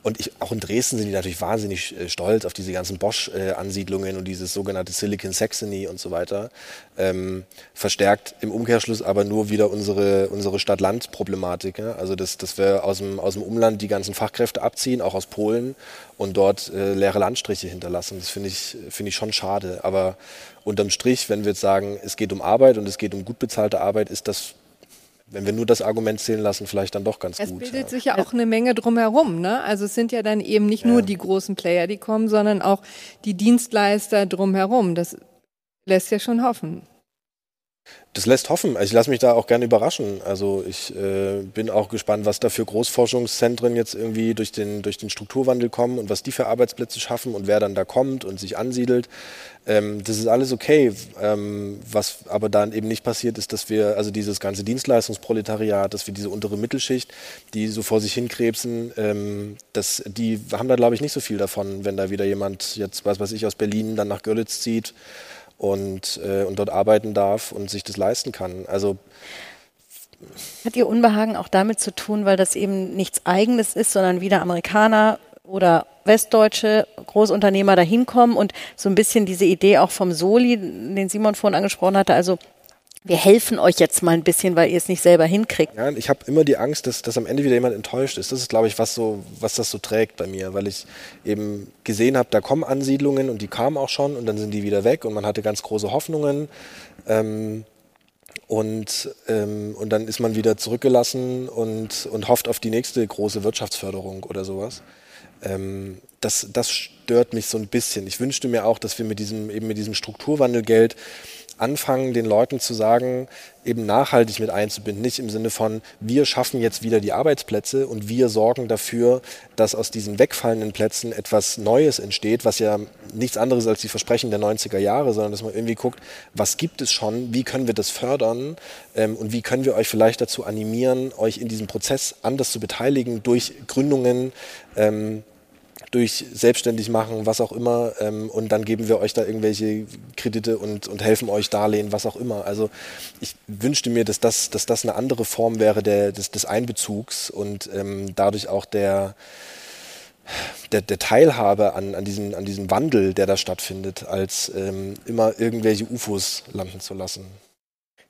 Und ich, auch in Dresden sind die natürlich wahnsinnig äh, stolz auf diese ganzen Bosch-Ansiedlungen äh, und dieses sogenannte Silicon Saxony und so weiter. Ähm, verstärkt im Umkehrschluss aber nur wieder unsere, unsere Stadt-Land-Problematik. Ja? Also, dass, dass wir aus dem, aus dem Umland die ganzen Fachkräfte abziehen, auch aus Polen, und dort äh, leere Landstriche hinterlassen. Das finde ich, finde ich schon schade. Aber unterm Strich, wenn wir jetzt sagen, es geht um Arbeit und es geht um gut bezahlte Arbeit, ist das wenn wir nur das Argument zählen lassen, vielleicht dann doch ganz es gut. Es bildet ja. sich ja auch eine Menge drumherum. Ne? Also es sind ja dann eben nicht ja. nur die großen Player, die kommen, sondern auch die Dienstleister drumherum. Das lässt ja schon hoffen. Das lässt hoffen. Also ich lasse mich da auch gerne überraschen. Also ich äh, bin auch gespannt, was da für Großforschungszentren jetzt irgendwie durch den, durch den Strukturwandel kommen und was die für Arbeitsplätze schaffen und wer dann da kommt und sich ansiedelt. Ähm, das ist alles okay. Ähm, was aber dann eben nicht passiert, ist, dass wir, also dieses ganze Dienstleistungsproletariat, dass wir diese untere Mittelschicht, die so vor sich hinkrebsen, ähm, das, die haben da, glaube ich, nicht so viel davon, wenn da wieder jemand jetzt, was weiß ich, aus Berlin dann nach Görlitz zieht und, äh, und dort arbeiten darf und sich das leisten kann. Also hat Ihr Unbehagen auch damit zu tun, weil das eben nichts Eigenes ist, sondern wieder Amerikaner oder westdeutsche Großunternehmer dahin kommen und so ein bisschen diese Idee auch vom Soli, den Simon vorhin angesprochen hatte, also wir helfen euch jetzt mal ein bisschen, weil ihr es nicht selber hinkriegt. Ja, ich habe immer die Angst, dass, dass am Ende wieder jemand enttäuscht ist. Das ist, glaube ich, was so, was das so trägt bei mir, weil ich eben gesehen habe, da kommen Ansiedlungen und die kamen auch schon und dann sind die wieder weg und man hatte ganz große Hoffnungen. Ähm, und, ähm, und dann ist man wieder zurückgelassen und, und hofft auf die nächste große Wirtschaftsförderung oder sowas. Ähm, das, das stört mich so ein bisschen. Ich wünschte mir auch, dass wir mit diesem, eben mit diesem Strukturwandelgeld anfangen, den Leuten zu sagen, eben nachhaltig mit einzubinden. Nicht im Sinne von, wir schaffen jetzt wieder die Arbeitsplätze und wir sorgen dafür, dass aus diesen wegfallenden Plätzen etwas Neues entsteht, was ja nichts anderes als die Versprechen der 90er Jahre, sondern dass man irgendwie guckt, was gibt es schon, wie können wir das fördern ähm, und wie können wir euch vielleicht dazu animieren, euch in diesem Prozess anders zu beteiligen durch Gründungen, ähm, durch selbstständig machen, was auch immer. Ähm, und dann geben wir euch da irgendwelche Kredite und, und helfen euch Darlehen, was auch immer. Also ich wünschte mir, dass das, dass das eine andere Form wäre der, des, des Einbezugs und ähm, dadurch auch der, der, der Teilhabe an, an, diesem, an diesem Wandel, der da stattfindet, als ähm, immer irgendwelche UFOs landen zu lassen.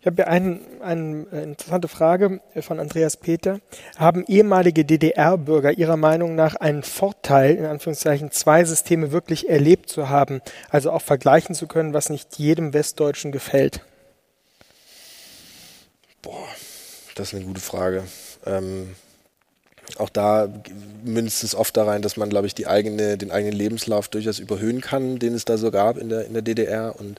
Ich habe hier ein, eine äh, interessante Frage äh, von Andreas Peter. Haben ehemalige DDR-Bürger Ihrer Meinung nach einen Vorteil, in Anführungszeichen, zwei Systeme wirklich erlebt zu haben, also auch vergleichen zu können, was nicht jedem Westdeutschen gefällt? Boah, das ist eine gute Frage. Ähm, auch da münzt es oft da rein, dass man, glaube ich, die eigene, den eigenen Lebenslauf durchaus überhöhen kann, den es da so gab in der, in der DDR. Und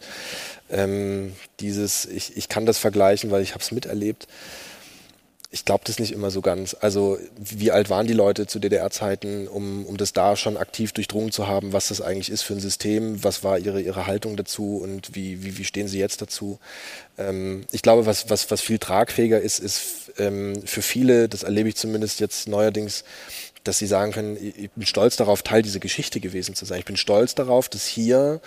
ähm, dieses, ich, ich kann das vergleichen, weil ich habe es miterlebt. Ich glaube das nicht immer so ganz. Also wie alt waren die Leute zu DDR-Zeiten, um, um das da schon aktiv durchdrungen zu haben, was das eigentlich ist für ein System, was war ihre, ihre Haltung dazu und wie, wie, wie stehen sie jetzt dazu. Ähm, ich glaube, was, was, was viel tragfähiger ist, ist ähm, für viele, das erlebe ich zumindest jetzt neuerdings, dass sie sagen können, ich bin stolz darauf, Teil dieser Geschichte gewesen zu sein. Ich bin stolz darauf, dass hier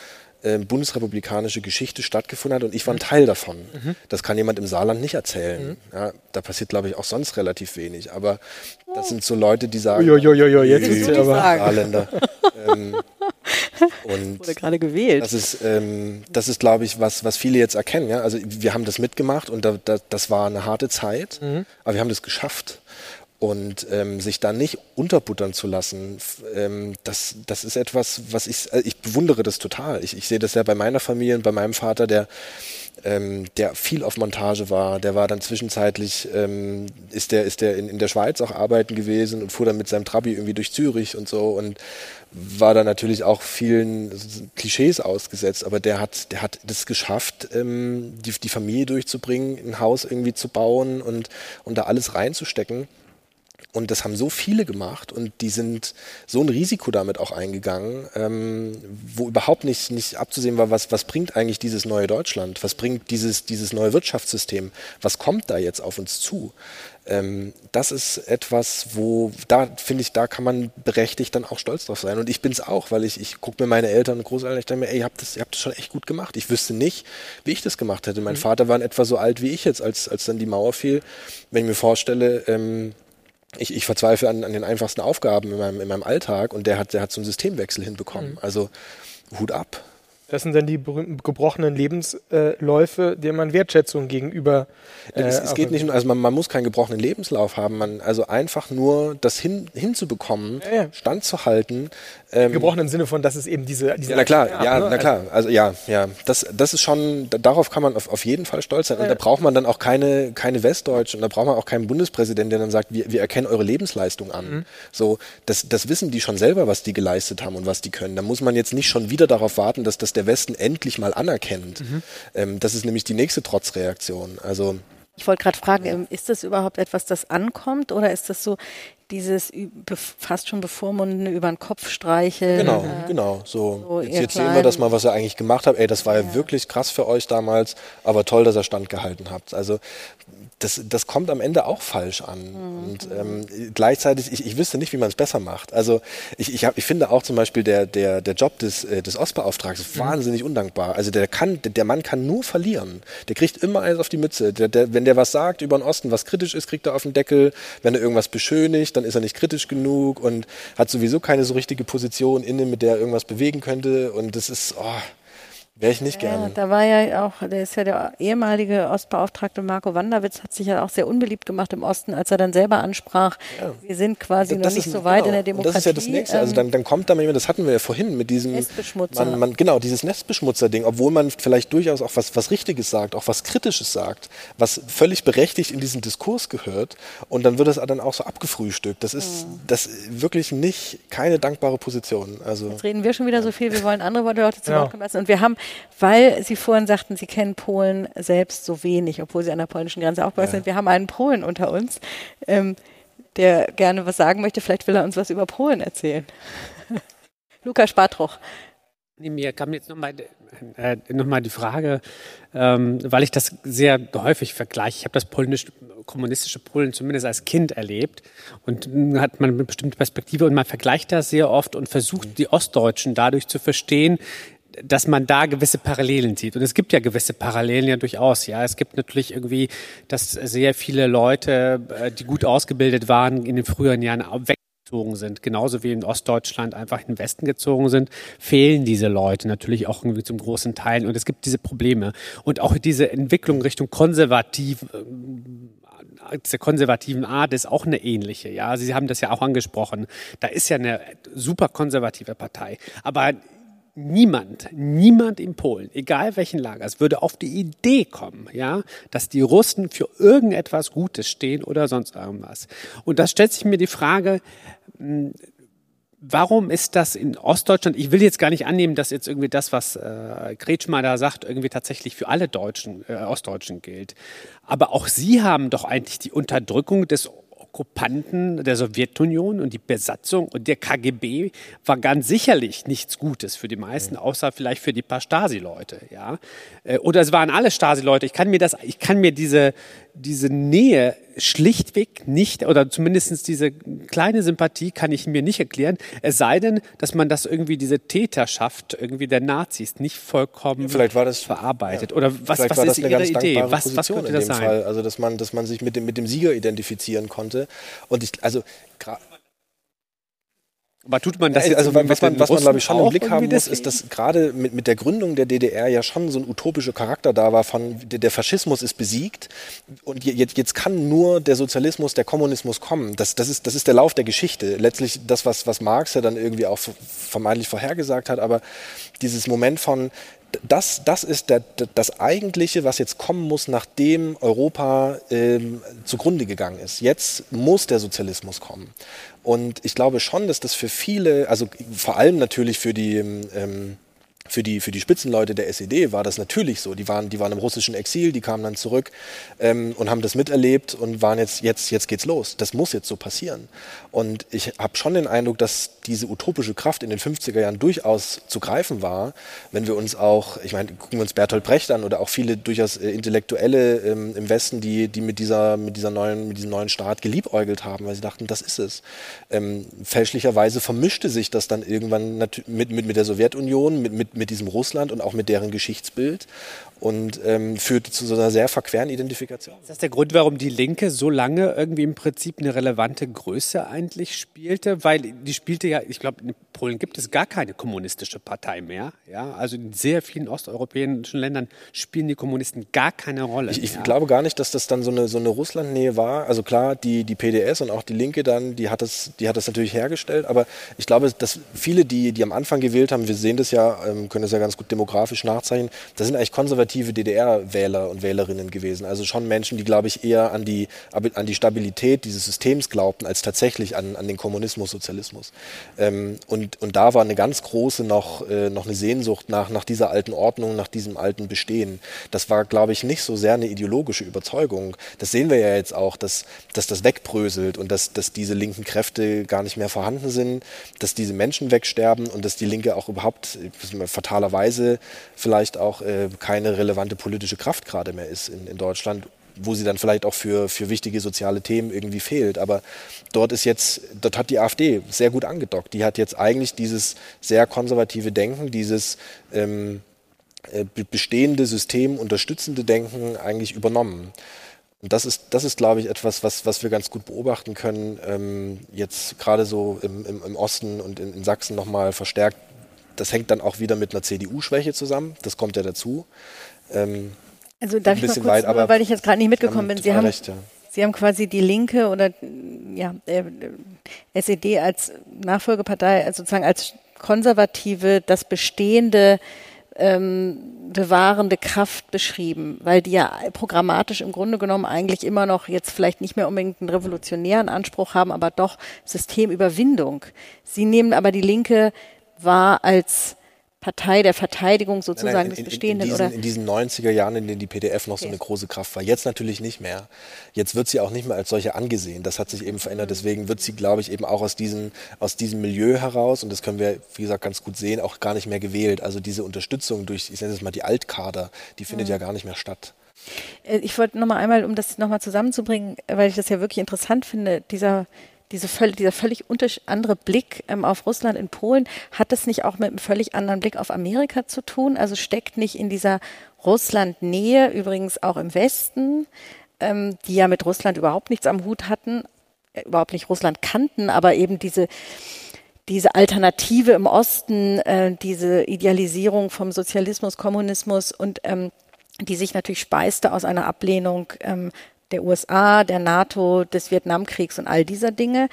äh, bundesrepublikanische Geschichte stattgefunden hat und ich war ein Teil davon. Mhm. Das kann jemand im Saarland nicht erzählen. Mhm. Ja, da passiert, glaube ich, auch sonst relativ wenig. Aber das sind so Leute, die sagen, Uiuiui, jetzt ist aber Saarländer. ähm, Und wurde gerade gewählt. Das ist, ähm, das ist, glaube ich, was, was viele jetzt erkennen. Ja? Also wir haben das mitgemacht und da, da, das war eine harte Zeit, mhm. aber wir haben das geschafft. Und ähm, sich da nicht unterbuttern zu lassen, ähm, das, das ist etwas, was ich, äh, ich bewundere das total. Ich, ich sehe das ja bei meiner Familie und bei meinem Vater, der ähm, der viel auf Montage war. Der war dann zwischenzeitlich, ähm, ist der, ist der in, in der Schweiz auch arbeiten gewesen und fuhr dann mit seinem Trabi irgendwie durch Zürich und so und war dann natürlich auch vielen Klischees ausgesetzt, aber der hat, der hat das geschafft, ähm, die, die Familie durchzubringen, ein Haus irgendwie zu bauen und, und da alles reinzustecken. Und das haben so viele gemacht und die sind so ein Risiko damit auch eingegangen, ähm, wo überhaupt nicht, nicht abzusehen war, was, was bringt eigentlich dieses neue Deutschland? Was bringt dieses, dieses neue Wirtschaftssystem? Was kommt da jetzt auf uns zu? Ähm, das ist etwas, wo, da finde ich, da kann man berechtigt dann auch stolz drauf sein. Und ich bin es auch, weil ich, ich gucke mir meine Eltern und Großeltern, ich denke mir, ey, ihr habt, das, ihr habt das schon echt gut gemacht. Ich wüsste nicht, wie ich das gemacht hätte. Mein mhm. Vater war in etwa so alt wie ich jetzt, als, als dann die Mauer fiel. Wenn ich mir vorstelle, ähm, ich, ich verzweifle an, an den einfachsten Aufgaben in meinem, in meinem Alltag und der hat, der hat so einen Systemwechsel hinbekommen. Mhm. Also Hut ab. Das sind dann die berühmten gebrochenen Lebensläufe, denen man Wertschätzung gegenüber. Äh, es, es geht nicht, also man, man, muss keinen gebrochenen Lebenslauf haben, man, also einfach nur das hin, hinzubekommen, ja, ja. standzuhalten. Ähm, Gebrochen im Sinne von, dass es eben diese. diese ja, na klar, ja, ja ne? na klar. Also ja, ja. Das, das ist schon, darauf kann man auf, auf jeden Fall stolz sein. Und da braucht man dann auch keine, keine Westdeutschen und da braucht man auch keinen Bundespräsidenten, der dann sagt, wir, wir erkennen eure Lebensleistung an. Mhm. So, das, das wissen die schon selber, was die geleistet haben und was die können. Da muss man jetzt nicht schon wieder darauf warten, dass das der Westen endlich mal anerkennt. Mhm. Ähm, das ist nämlich die nächste Trotzreaktion. Also ich wollte gerade fragen, ähm, ist das überhaupt etwas, das ankommt oder ist das so dieses fast schon bevormundene über den Kopf streicheln? Genau, äh, genau. So, so jetzt, jetzt sehen wir das mal, was er eigentlich gemacht hat. Ey, das war ja. ja wirklich krass für euch damals, aber toll, dass ihr standgehalten habt. Also das, das kommt am Ende auch falsch an. Mhm. Und ähm, gleichzeitig, ich, ich wüsste nicht, wie man es besser macht. Also ich, ich, hab, ich finde auch zum Beispiel der, der, der Job des, äh, des Ostbeauftragten mhm. wahnsinnig undankbar. Also der kann, der, der Mann kann nur verlieren. Der kriegt immer eins auf die Mütze. Der, der, wenn der was sagt über den Osten, was kritisch ist, kriegt er auf den Deckel. Wenn er irgendwas beschönigt, dann ist er nicht kritisch genug und hat sowieso keine so richtige Position inne, mit der er irgendwas bewegen könnte. Und das ist, oh, Wäre ich nicht ja, gerne. Da war ja auch, der ist ja der ehemalige Ostbeauftragte Marco Wanderwitz, hat sich ja auch sehr unbeliebt gemacht im Osten, als er dann selber ansprach, ja. wir sind quasi das noch nicht ist, so weit genau. in der Demokratie. Und das ist ja das Nächste. Also dann, dann kommt da mal jemand, das hatten wir ja vorhin mit diesem Nestbeschmutzer. Man, man, genau, dieses Nestbeschmutzer-Ding, obwohl man vielleicht durchaus auch was, was Richtiges sagt, auch was Kritisches sagt, was völlig berechtigt in diesen Diskurs gehört. Und dann wird das dann auch so abgefrühstückt. Das ist mhm. das wirklich nicht keine dankbare Position. Also, Jetzt reden wir schon wieder so viel, wir wollen andere Leute zu Wort kommen lassen. Und wir haben weil Sie vorhin sagten, Sie kennen Polen selbst so wenig, obwohl Sie an der polnischen Grenze aufgewachsen ja. sind. Wir haben einen Polen unter uns, ähm, der gerne was sagen möchte. Vielleicht will er uns was über Polen erzählen. Lukas Spartruch. Mir kam jetzt nochmal äh, noch die Frage, ähm, weil ich das sehr häufig vergleiche. Ich habe das polnisch, kommunistische Polen zumindest als Kind erlebt und hat man eine bestimmte Perspektive und man vergleicht das sehr oft und versucht, die Ostdeutschen dadurch zu verstehen, dass man da gewisse Parallelen sieht. Und es gibt ja gewisse Parallelen ja durchaus. Ja, es gibt natürlich irgendwie, dass sehr viele Leute, äh, die gut ausgebildet waren, in den früheren Jahren weggezogen sind, genauso wie in Ostdeutschland einfach in den Westen gezogen sind, fehlen diese Leute natürlich auch irgendwie zum großen Teil. Und es gibt diese Probleme. Und auch diese Entwicklung Richtung konservativ, äh, dieser konservativen Art ist auch eine ähnliche. Ja, Sie haben das ja auch angesprochen. Da ist ja eine super konservative Partei. Aber niemand, niemand in Polen, egal welchen Lagers, würde auf die Idee kommen, ja, dass die Russen für irgendetwas Gutes stehen oder sonst irgendwas. Und da stellt sich mir die Frage, hm, Warum ist das in Ostdeutschland? Ich will jetzt gar nicht annehmen, dass jetzt irgendwie das, was äh, Kretschmer da sagt, irgendwie tatsächlich für alle Deutschen, äh, Ostdeutschen gilt. Aber auch Sie haben doch eigentlich die Unterdrückung des Okkupanten der Sowjetunion und die Besatzung und der KGB war ganz sicherlich nichts Gutes für die meisten, außer vielleicht für die paar Stasi-Leute, ja. Äh, oder es waren alle Stasi-Leute. Ich kann mir das, ich kann mir diese, diese Nähe schlichtweg nicht, oder zumindest diese kleine Sympathie kann ich mir nicht erklären, es sei denn, dass man das irgendwie, diese Täterschaft irgendwie der Nazis nicht vollkommen vielleicht war das, verarbeitet. Ja, oder was, was ist Ihre Idee? Was, was könnte das sein? Fall. Also, dass man, dass man sich mit dem, mit dem Sieger identifizieren konnte. Und ich, also, Aber tut man das also, jetzt also was man, was man glaube ich schon im Blick haben muss, ist, dass gerade mit, mit der Gründung der DDR ja schon so ein utopischer Charakter da war von der, Faschismus ist besiegt und je- jetzt, jetzt kann nur der Sozialismus, der Kommunismus kommen. Das, das, ist, das ist der Lauf der Geschichte. Letztlich das, was, was Marx ja dann irgendwie auch vermeintlich vorhergesagt hat, aber dieses Moment von das, das ist der, das Eigentliche, was jetzt kommen muss, nachdem Europa ähm, zugrunde gegangen ist. Jetzt muss der Sozialismus kommen. Und ich glaube schon, dass das für viele, also vor allem natürlich für die, ähm, für die, für die Spitzenleute der SED war das natürlich so. Die waren, die waren im russischen Exil, die kamen dann zurück ähm, und haben das miterlebt und waren jetzt, jetzt, jetzt geht's los. Das muss jetzt so passieren. Und ich habe schon den Eindruck, dass diese utopische Kraft in den 50er Jahren durchaus zu greifen war, wenn wir uns auch, ich meine, gucken wir uns Bertolt Brecht an oder auch viele durchaus äh, Intellektuelle ähm, im Westen, die, die mit, dieser, mit, dieser neuen, mit diesem neuen Staat geliebäugelt haben, weil sie dachten, das ist es. Ähm, fälschlicherweise vermischte sich das dann irgendwann mit, mit, mit der Sowjetunion, mit, mit, mit diesem Russland und auch mit deren Geschichtsbild und ähm, führte zu so einer sehr verqueren Identifikation. Ist das der Grund, warum die Linke so lange irgendwie im Prinzip eine relevante Größe eigentlich spielte? Weil die spielte ja, ich glaube, Polen gibt es gar keine kommunistische Partei mehr. Ja, also in sehr vielen osteuropäischen Ländern spielen die Kommunisten gar keine Rolle. Ich, ich ja. glaube gar nicht, dass das dann so eine, so eine Russlandnähe war. Also klar, die, die PDS und auch die Linke dann, die hat, das, die hat das natürlich hergestellt. Aber ich glaube, dass viele, die, die am Anfang gewählt haben, wir sehen das ja, ähm, können das ja ganz gut demografisch nachzeichnen, das sind eigentlich konservative DDR-Wähler und Wählerinnen gewesen. Also schon Menschen, die, glaube ich, eher an die, an die Stabilität dieses Systems glaubten, als tatsächlich an, an den Kommunismus, Sozialismus. Ähm, und, und da war eine ganz große noch, äh, noch eine Sehnsucht nach, nach dieser alten Ordnung, nach diesem alten Bestehen. Das war, glaube ich, nicht so sehr eine ideologische Überzeugung. Das sehen wir ja jetzt auch, dass, dass das wegbröselt und dass, dass diese linken Kräfte gar nicht mehr vorhanden sind, dass diese Menschen wegsterben und dass die Linke auch überhaupt fatalerweise vielleicht auch äh, keine relevante politische Kraft gerade mehr ist in, in Deutschland wo sie dann vielleicht auch für, für wichtige soziale Themen irgendwie fehlt. Aber dort ist jetzt, dort hat die AfD sehr gut angedockt. Die hat jetzt eigentlich dieses sehr konservative Denken, dieses ähm, äh, bestehende System unterstützende Denken eigentlich übernommen. Und das ist, das ist, glaube ich, etwas, was, was wir ganz gut beobachten können, ähm, jetzt gerade so im, im, im Osten und in, in Sachsen nochmal verstärkt. Das hängt dann auch wieder mit einer CDU-Schwäche zusammen, das kommt ja dazu. Ähm, Also darf ein ich mal kurz, weit, nur, weil ich jetzt gerade nicht mitgekommen bin. Sie haben, recht, ja. Sie haben quasi die Linke oder ja, äh, SED als Nachfolgepartei, also sozusagen als konservative, das bestehende ähm, bewahrende Kraft beschrieben, weil die ja programmatisch im Grunde genommen eigentlich immer noch jetzt vielleicht nicht mehr unbedingt einen revolutionären Anspruch haben, aber doch Systemüberwindung. Sie nehmen aber die Linke wahr als Partei der Verteidigung sozusagen Nein, nein, des in, in, Bestehenden in, diesen, oder in diesen 90er Jahren, in denen die PDF noch so Okay. eine große Kraft war. Jetzt natürlich nicht mehr. Jetzt wird sie auch nicht mehr als solche angesehen. Das hat sich eben verändert. Deswegen wird sie, glaube ich, eben auch aus, diesen, aus diesem Milieu heraus, und das können wir, wie gesagt, ganz gut sehen, auch gar nicht mehr gewählt. Also diese Unterstützung durch, ich nenne es mal die Altkader, die findet ja gar nicht mehr statt. Äh, Ich wollte noch mal einmal, um das noch mal zusammenzubringen, weil ich das ja wirklich interessant finde, dieser, diese völ dieser völlig andere Blick ähm, auf Russland in Polen, hat das nicht auch mit einem völlig anderen Blick auf Amerika zu tun? Also steckt nicht in dieser Russland-Nähe, übrigens auch im Westen, ähm, die ja mit Russland überhaupt nichts am Hut hatten, äh, überhaupt nicht Russland kannten, aber eben diese diese Alternative im Osten, äh, diese Idealisierung vom Sozialismus, Kommunismus und ähm, die sich natürlich speiste aus einer Ablehnung ähm, der USA, der NATO, des Vietnamkriegs und all dieser Dinge.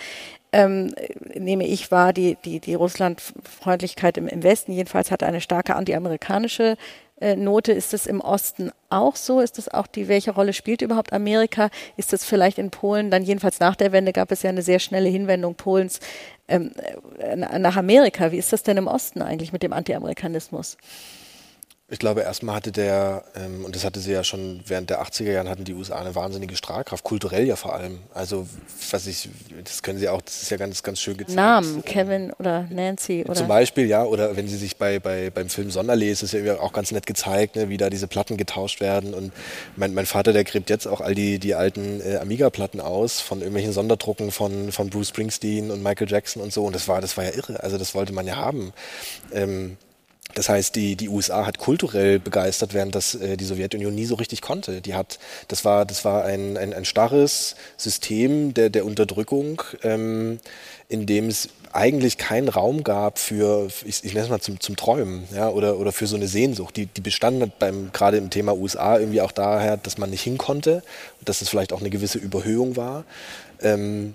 Ähm, nehme ich wahr, die, die, die Russlandfreundlichkeit im, im Westen jedenfalls hatte eine starke antiamerikanische äh, Note. Ist es im Osten auch so? Ist es auch die, welche Rolle spielt überhaupt Amerika? Ist es vielleicht in Polen, dann jedenfalls nach der Wende gab es ja eine sehr schnelle Hinwendung Polens ähm, äh, nach Amerika. Wie ist das denn im Osten eigentlich mit dem Antiamerikanismus? Ich glaube, erstmal hatte der, ähm, und das hatte sie ja schon während der 80er Jahren, hatten die USA eine wahnsinnige Strahlkraft, kulturell ja vor allem. Also, was ich, das können sie auch, das ist ja ganz, ganz schön gezeigt. Namen, Kevin oder Nancy oder Zum Beispiel, ja, oder wenn Sie sich bei, bei, beim Film Sonderlee, ist ja auch ganz nett gezeigt, ne, wie da diese Platten getauscht werden. Und mein, mein Vater, der gräbt jetzt auch all die, die alten äh, Amiga-Platten aus von irgendwelchen Sonderdrucken von, von Bruce Springsteen und Michael Jackson und so. Und das war, das war ja irre. Also das wollte man ja haben. Ähm, Das heißt, die, die USA hat kulturell begeistert, während das äh, die Sowjetunion nie so richtig konnte. Die hat, das war, das war ein, ein, ein starres System der, der Unterdrückung, ähm, in dem es eigentlich keinen Raum gab für, ich, ich nenne es mal zum, zum Träumen, ja, oder, oder für so eine Sehnsucht. Die, die bestand beim, gerade im Thema USA irgendwie auch daher, dass man nicht hin konnte und dass es vielleicht auch eine gewisse Überhöhung war. Ähm,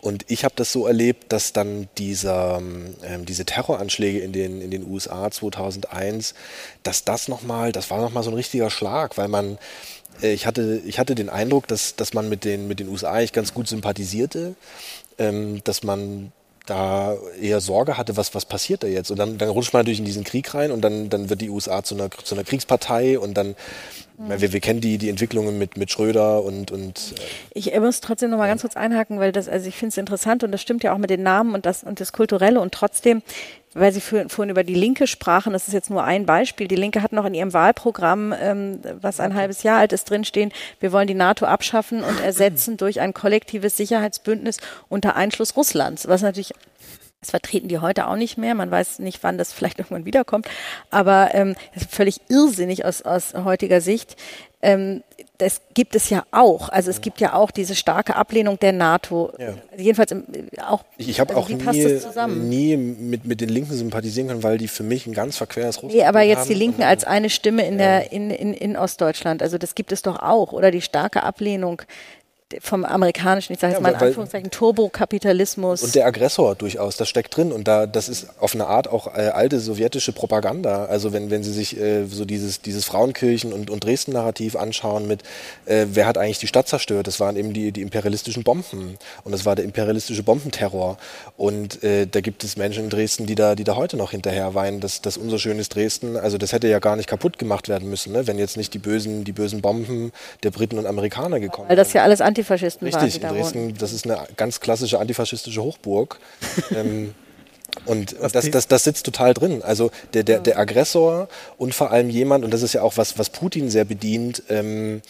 und ich habe das so erlebt, dass dann dieser, ähm, diese Terroranschläge in den, in den USA 2001, dass das nochmal, das war nochmal so ein richtiger Schlag, weil man, äh, ich, hatte, ich hatte den Eindruck, dass, dass man mit den, mit den USA eigentlich ganz gut sympathisierte, ähm, dass man da eher Sorge hatte, was, was passiert da jetzt? Und dann, dann rutscht man natürlich in diesen Krieg rein und dann, dann wird die USA zu einer, zu einer Kriegspartei und dann, mhm. wir, wir kennen die, die Entwicklungen mit, mit Schröder und. und äh ich muss trotzdem noch mal ganz kurz einhaken, weil das, also ich finde es interessant und das stimmt ja auch mit den Namen und das, und das Kulturelle und trotzdem weil Sie vorhin über die Linke sprachen, das ist jetzt nur ein Beispiel. Die Linke hat noch in ihrem Wahlprogramm, ähm, was ein halbes Jahr alt ist, drinstehen, wir wollen die NATO abschaffen und ersetzen durch ein kollektives Sicherheitsbündnis unter Einschluss Russlands, was natürlich das vertreten die heute auch nicht mehr. Man weiß nicht, wann das vielleicht irgendwann wiederkommt. Aber ähm, das ist völlig irrsinnig aus, aus heutiger Sicht. Ähm, das gibt es ja auch. Also es gibt ja auch diese starke Ablehnung der NATO. Ja. Jedenfalls im, auch. Ich, habe also auch nie, nie mit, mit den Linken sympathisieren können, weil die für mich ein ganz verqueres Russland Nee, aber jetzt die Linken als eine Stimme in, ja. der, in, in, in Ostdeutschland. Also das gibt es doch auch. Oder die starke Ablehnung vom amerikanischen, ich sage jetzt ja, mal in Anführungszeichen, Turbokapitalismus. Und der Aggressor durchaus, das steckt drin. Und da, das ist auf eine Art auch äh, alte sowjetische Propaganda. Also wenn, wenn Sie sich äh, so dieses, dieses Frauenkirchen- und, und Dresden-Narrativ anschauen mit, äh, wer hat eigentlich die Stadt zerstört? Das waren eben die, die imperialistischen Bomben. Und das war der imperialistische Bombenterror. Und äh, da gibt es Menschen in Dresden, die da, die da heute noch hinterher weinen, dass, dass unser schönes Dresden, also das hätte ja gar nicht kaputt gemacht werden müssen, ne? wenn jetzt nicht die bösen, die bösen Bomben der Briten und Amerikaner gekommen wären. Weil das ja alles anti Antifaschisten Richtig, waren. Richtig, in Dresden, das ist eine ganz klassische antifaschistische Hochburg. ähm, und das, das, das sitzt total drin. Also der, der, der Aggressor und vor allem jemand, und das ist ja auch was, was Putin sehr bedient, ähm,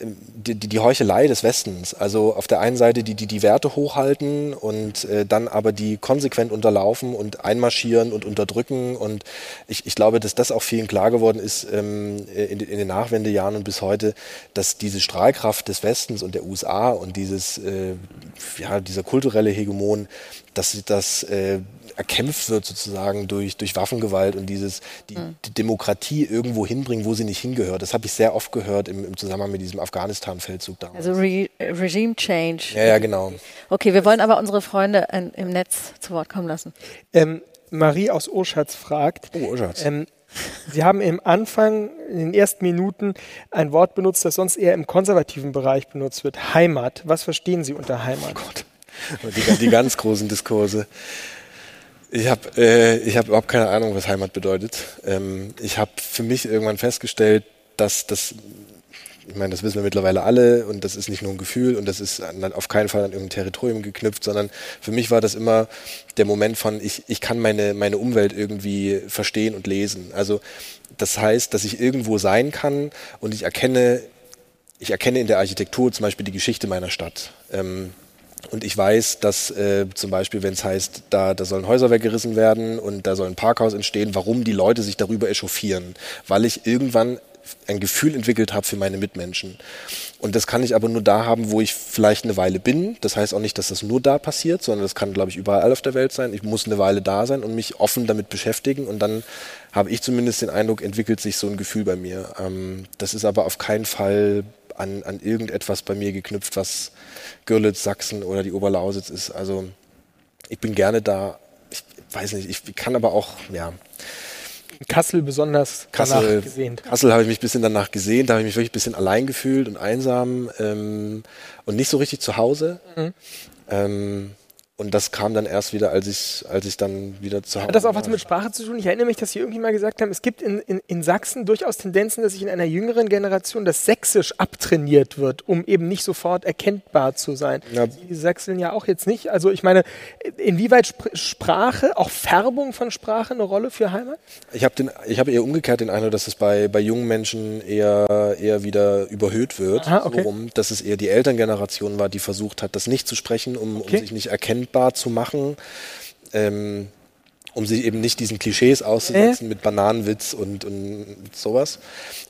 die, die, Heuchelei des Westens. Also auf der einen Seite die, die, die Werte hochhalten und äh, dann aber die konsequent unterlaufen und einmarschieren und unterdrücken. Und ich, ich glaube, dass das auch vielen klar geworden ist ähm, in, in den Nachwendejahren und bis heute, dass diese Strahlkraft des Westens und der USA und dieses, äh, ja, dieser kulturelle Hegemon, dass das äh, erkämpft wird sozusagen durch, durch Waffengewalt und dieses die, mhm. die Demokratie irgendwo hinbringen, wo sie nicht hingehört. Das habe ich sehr oft gehört im, im Zusammenhang mit diesem Afghanistan-Feldzug damals. Also Re Regime Change. Ja, ja, genau. Okay, wir wollen aber unsere Freunde in, im Netz zu Wort kommen lassen. Ähm, Marie aus Urschatz fragt. Oh, Urschatz. Ähm, Sie haben im Anfang, in den ersten Minuten, ein Wort benutzt, das sonst eher im konservativen Bereich benutzt wird. Heimat. Was verstehen Sie unter Heimat? Oh Gott. Die, die ganz großen Diskurse. Ich habe äh, hab überhaupt keine Ahnung, was Heimat bedeutet. Ähm, ich habe für mich irgendwann festgestellt, dass das, ich meine, das wissen wir mittlerweile alle und das ist nicht nur ein Gefühl und das ist auf keinen Fall an irgendein Territorium geknüpft, sondern für mich war das immer der Moment von, ich, ich kann meine, meine Umwelt irgendwie verstehen und lesen. Also das heißt, dass ich irgendwo sein kann und ich erkenne, ich erkenne in der Architektur zum Beispiel die Geschichte meiner Stadt. Ähm, und ich weiß, dass äh, zum Beispiel, wenn es heißt, da, da sollen Häuser weggerissen werden und da soll ein Parkhaus entstehen, warum die Leute sich darüber echauffieren. Weil ich irgendwann ein Gefühl entwickelt habe für meine Mitmenschen. Und das kann ich aber nur da haben, wo ich vielleicht eine Weile bin. Das heißt auch nicht, dass das nur da passiert, sondern das kann, glaube ich, überall auf der Welt sein. Ich muss eine Weile da sein und mich offen damit beschäftigen. Und dann habe ich zumindest den Eindruck, entwickelt sich so ein Gefühl bei mir. Ähm, das ist aber auf keinen Fall an, an irgendetwas bei mir geknüpft, was Görlitz, Sachsen oder die Oberlausitz ist. Also ich bin gerne da. Ich weiß nicht, ich kann aber auch, ja. Kassel besonders Kassel, gesehen. Kassel habe ich mich ein bisschen danach gesehen, da habe ich mich wirklich ein bisschen allein gefühlt und einsam ähm, und nicht so richtig zu Hause. Mhm. Ähm, und das kam dann erst wieder, als ich, als ich dann wieder zu Hause Hat das auch was mit Sprache zu tun? Ich erinnere mich, dass Sie irgendwie mal gesagt haben, es gibt in, in, in Sachsen durchaus Tendenzen, dass sich in einer jüngeren Generation das Sächsisch abtrainiert wird, um eben nicht sofort erkennbar zu sein. Ja. Die Sachsen ja auch jetzt nicht. Also ich meine, inwieweit Sp Sprache, auch Färbung von Sprache eine Rolle für Heimat? Ich habe hab eher umgekehrt den Eindruck, dass es bei, bei jungen Menschen eher, eher wieder überhöht wird. Aha, okay. so rum, dass es eher die Elterngeneration war, die versucht hat, das nicht zu sprechen, um, okay. um sich nicht erkennbar zu machen. Ähm, um sich eben nicht diesen Klischees auszusetzen äh? mit Bananenwitz und, und sowas.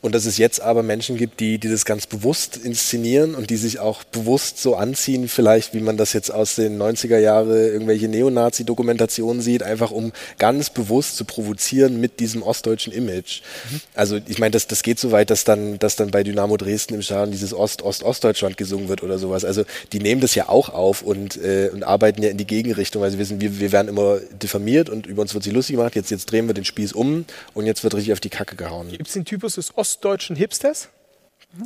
Und dass es jetzt aber Menschen gibt, die, die das ganz bewusst inszenieren und die sich auch bewusst so anziehen, vielleicht wie man das jetzt aus den 90er Jahre irgendwelche Neonazi-Dokumentationen sieht, einfach um ganz bewusst zu provozieren mit diesem ostdeutschen Image. Mhm. Also ich meine, das, das geht so weit, dass dann, dass dann bei Dynamo Dresden im Stadion dieses Ost-Ost-Ostdeutschland gesungen wird oder sowas. Also die nehmen das ja auch auf und, äh, und arbeiten ja in die Gegenrichtung, weil sie wissen, wir, wir werden immer diffamiert und über uns wird sie lustig gemacht, jetzt, jetzt drehen wir den Spieß um und jetzt wird richtig auf die Kacke gehauen. Gibt es den Typus des Ost ostdeutschen Hipsters?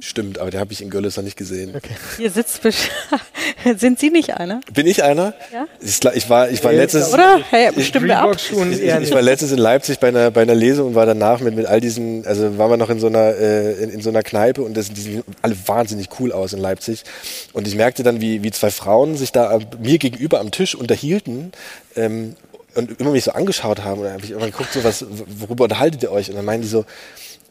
Stimmt, aber den habe ich in Görlitz noch nicht gesehen. Okay. Hier sitzt sind Sie nicht einer? Bin ich einer? Ja. Ich, ich war, ich war letztes. Oder? Hey, bestimmt ab. Ich, ich, ich, war letztes in Leipzig bei einer, bei einer Lesung und war danach mit, mit all diesen, also waren wir noch in so einer, äh, in, in, so einer Kneipe und das, die sehen alle wahnsinnig cool aus in Leipzig. Und ich merkte dann, wie, wie zwei Frauen sich da mir gegenüber am Tisch unterhielten. Ähm, und immer mich so angeschaut haben und dann habe ich irgendwann geguckt, so was, worüber unterhaltet ihr euch? Und dann meinen die so,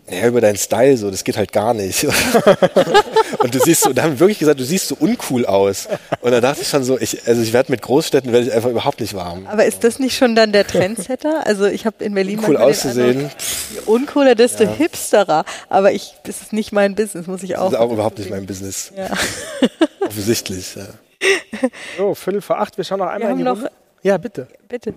ja, über deinen Style, so, das geht halt gar nicht. und du siehst so, da haben wir wirklich gesagt, du siehst so uncool aus. Und da dachte ich schon so, ich, also ich werde mit Großstädten werde ich einfach überhaupt nicht warm. Aber ist das nicht schon dann der Trendsetter? Also ich habe in Berlin cool auszusehen. Je uncooler, desto ja. hipsterer. Aber ich, das ist nicht mein Business, muss ich auch. Das ist auch überhaupt nicht mein Business. Ja. Offensichtlich, ja. So, Viertel vor acht, wir schauen noch einmal in die noch, Runde. Ja, bitte. Bitte.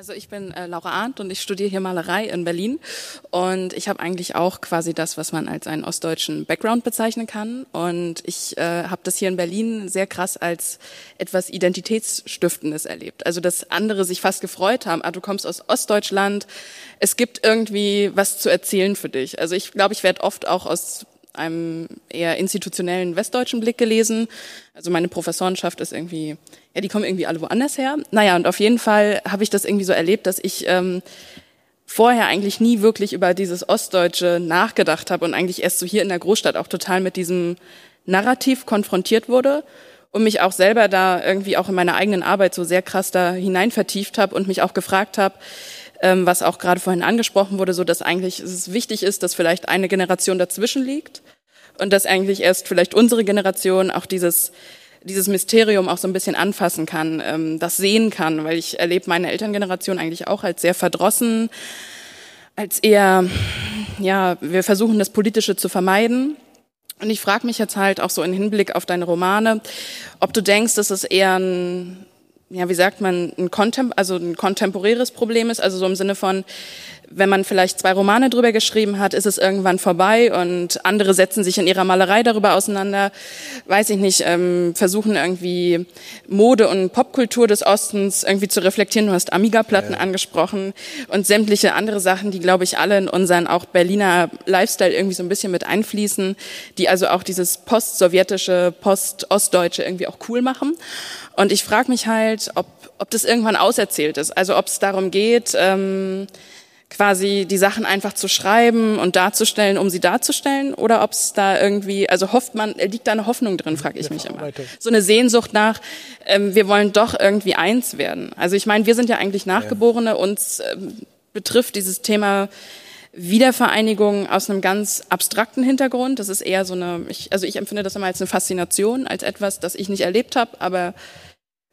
Also ich bin äh, Laura Arndt und ich studiere hier Malerei in Berlin und ich habe eigentlich auch quasi das, was man als einen ostdeutschen Background bezeichnen kann und ich äh, habe das hier in Berlin sehr krass als etwas Identitätsstiftendes erlebt. Also dass andere sich fast gefreut haben, ah, du kommst aus Ostdeutschland, es gibt irgendwie was zu erzählen für dich. Also ich glaube, ich werde oft auch aus einem eher institutionellen westdeutschen Blick gelesen. Also meine Professorenschaft ist irgendwie, ja, die kommen irgendwie alle woanders her. Naja, und auf jeden Fall habe ich das irgendwie so erlebt, dass ich ähm, vorher eigentlich nie wirklich über dieses Ostdeutsche nachgedacht habe und eigentlich erst so hier in der Großstadt auch total mit diesem Narrativ konfrontiert wurde und mich auch selber da irgendwie auch in meiner eigenen Arbeit so sehr krass da hinein vertieft habe und mich auch gefragt habe, ähm, was auch gerade vorhin angesprochen wurde, so dass eigentlich es wichtig ist, dass vielleicht eine Generation dazwischen liegt und dass eigentlich erst vielleicht unsere Generation auch dieses dieses Mysterium auch so ein bisschen anfassen kann, ähm, das sehen kann, weil ich erlebe meine Elterngeneration eigentlich auch als sehr verdrossen, als eher, ja, wir versuchen das Politische zu vermeiden. Und ich frage mich jetzt halt auch so im Hinblick auf deine Romane, ob du denkst, dass es eher ein ja, wie sagt man, ein, Kontem also ein kontemporäres Problem ist, also so im Sinne von, wenn man vielleicht zwei Romane drüber geschrieben hat, ist es irgendwann vorbei und andere setzen sich in ihrer Malerei darüber auseinander, weiß ich nicht, ähm, versuchen irgendwie Mode und Popkultur des Ostens irgendwie zu reflektieren. Du hast Amiga-Platten ja. angesprochen und sämtliche andere Sachen, die, glaube ich, alle in unseren auch Berliner Lifestyle irgendwie so ein bisschen mit einfließen, die also auch dieses post-sowjetische, post-ostdeutsche irgendwie auch cool machen. Und ich frage mich halt, ob, ob das irgendwann auserzählt ist. Also ob es darum geht, ähm, quasi die Sachen einfach zu schreiben und darzustellen, um sie darzustellen, oder ob es da irgendwie, also hofft man, liegt da eine Hoffnung drin, frage ich mich immer. So eine Sehnsucht nach, ähm, wir wollen doch irgendwie eins werden. Also ich meine, wir sind ja eigentlich Nachgeborene, uns ähm, betrifft dieses Thema Wiedervereinigung aus einem ganz abstrakten Hintergrund. Das ist eher so eine, ich, also ich empfinde das immer als eine Faszination, als etwas, das ich nicht erlebt habe, aber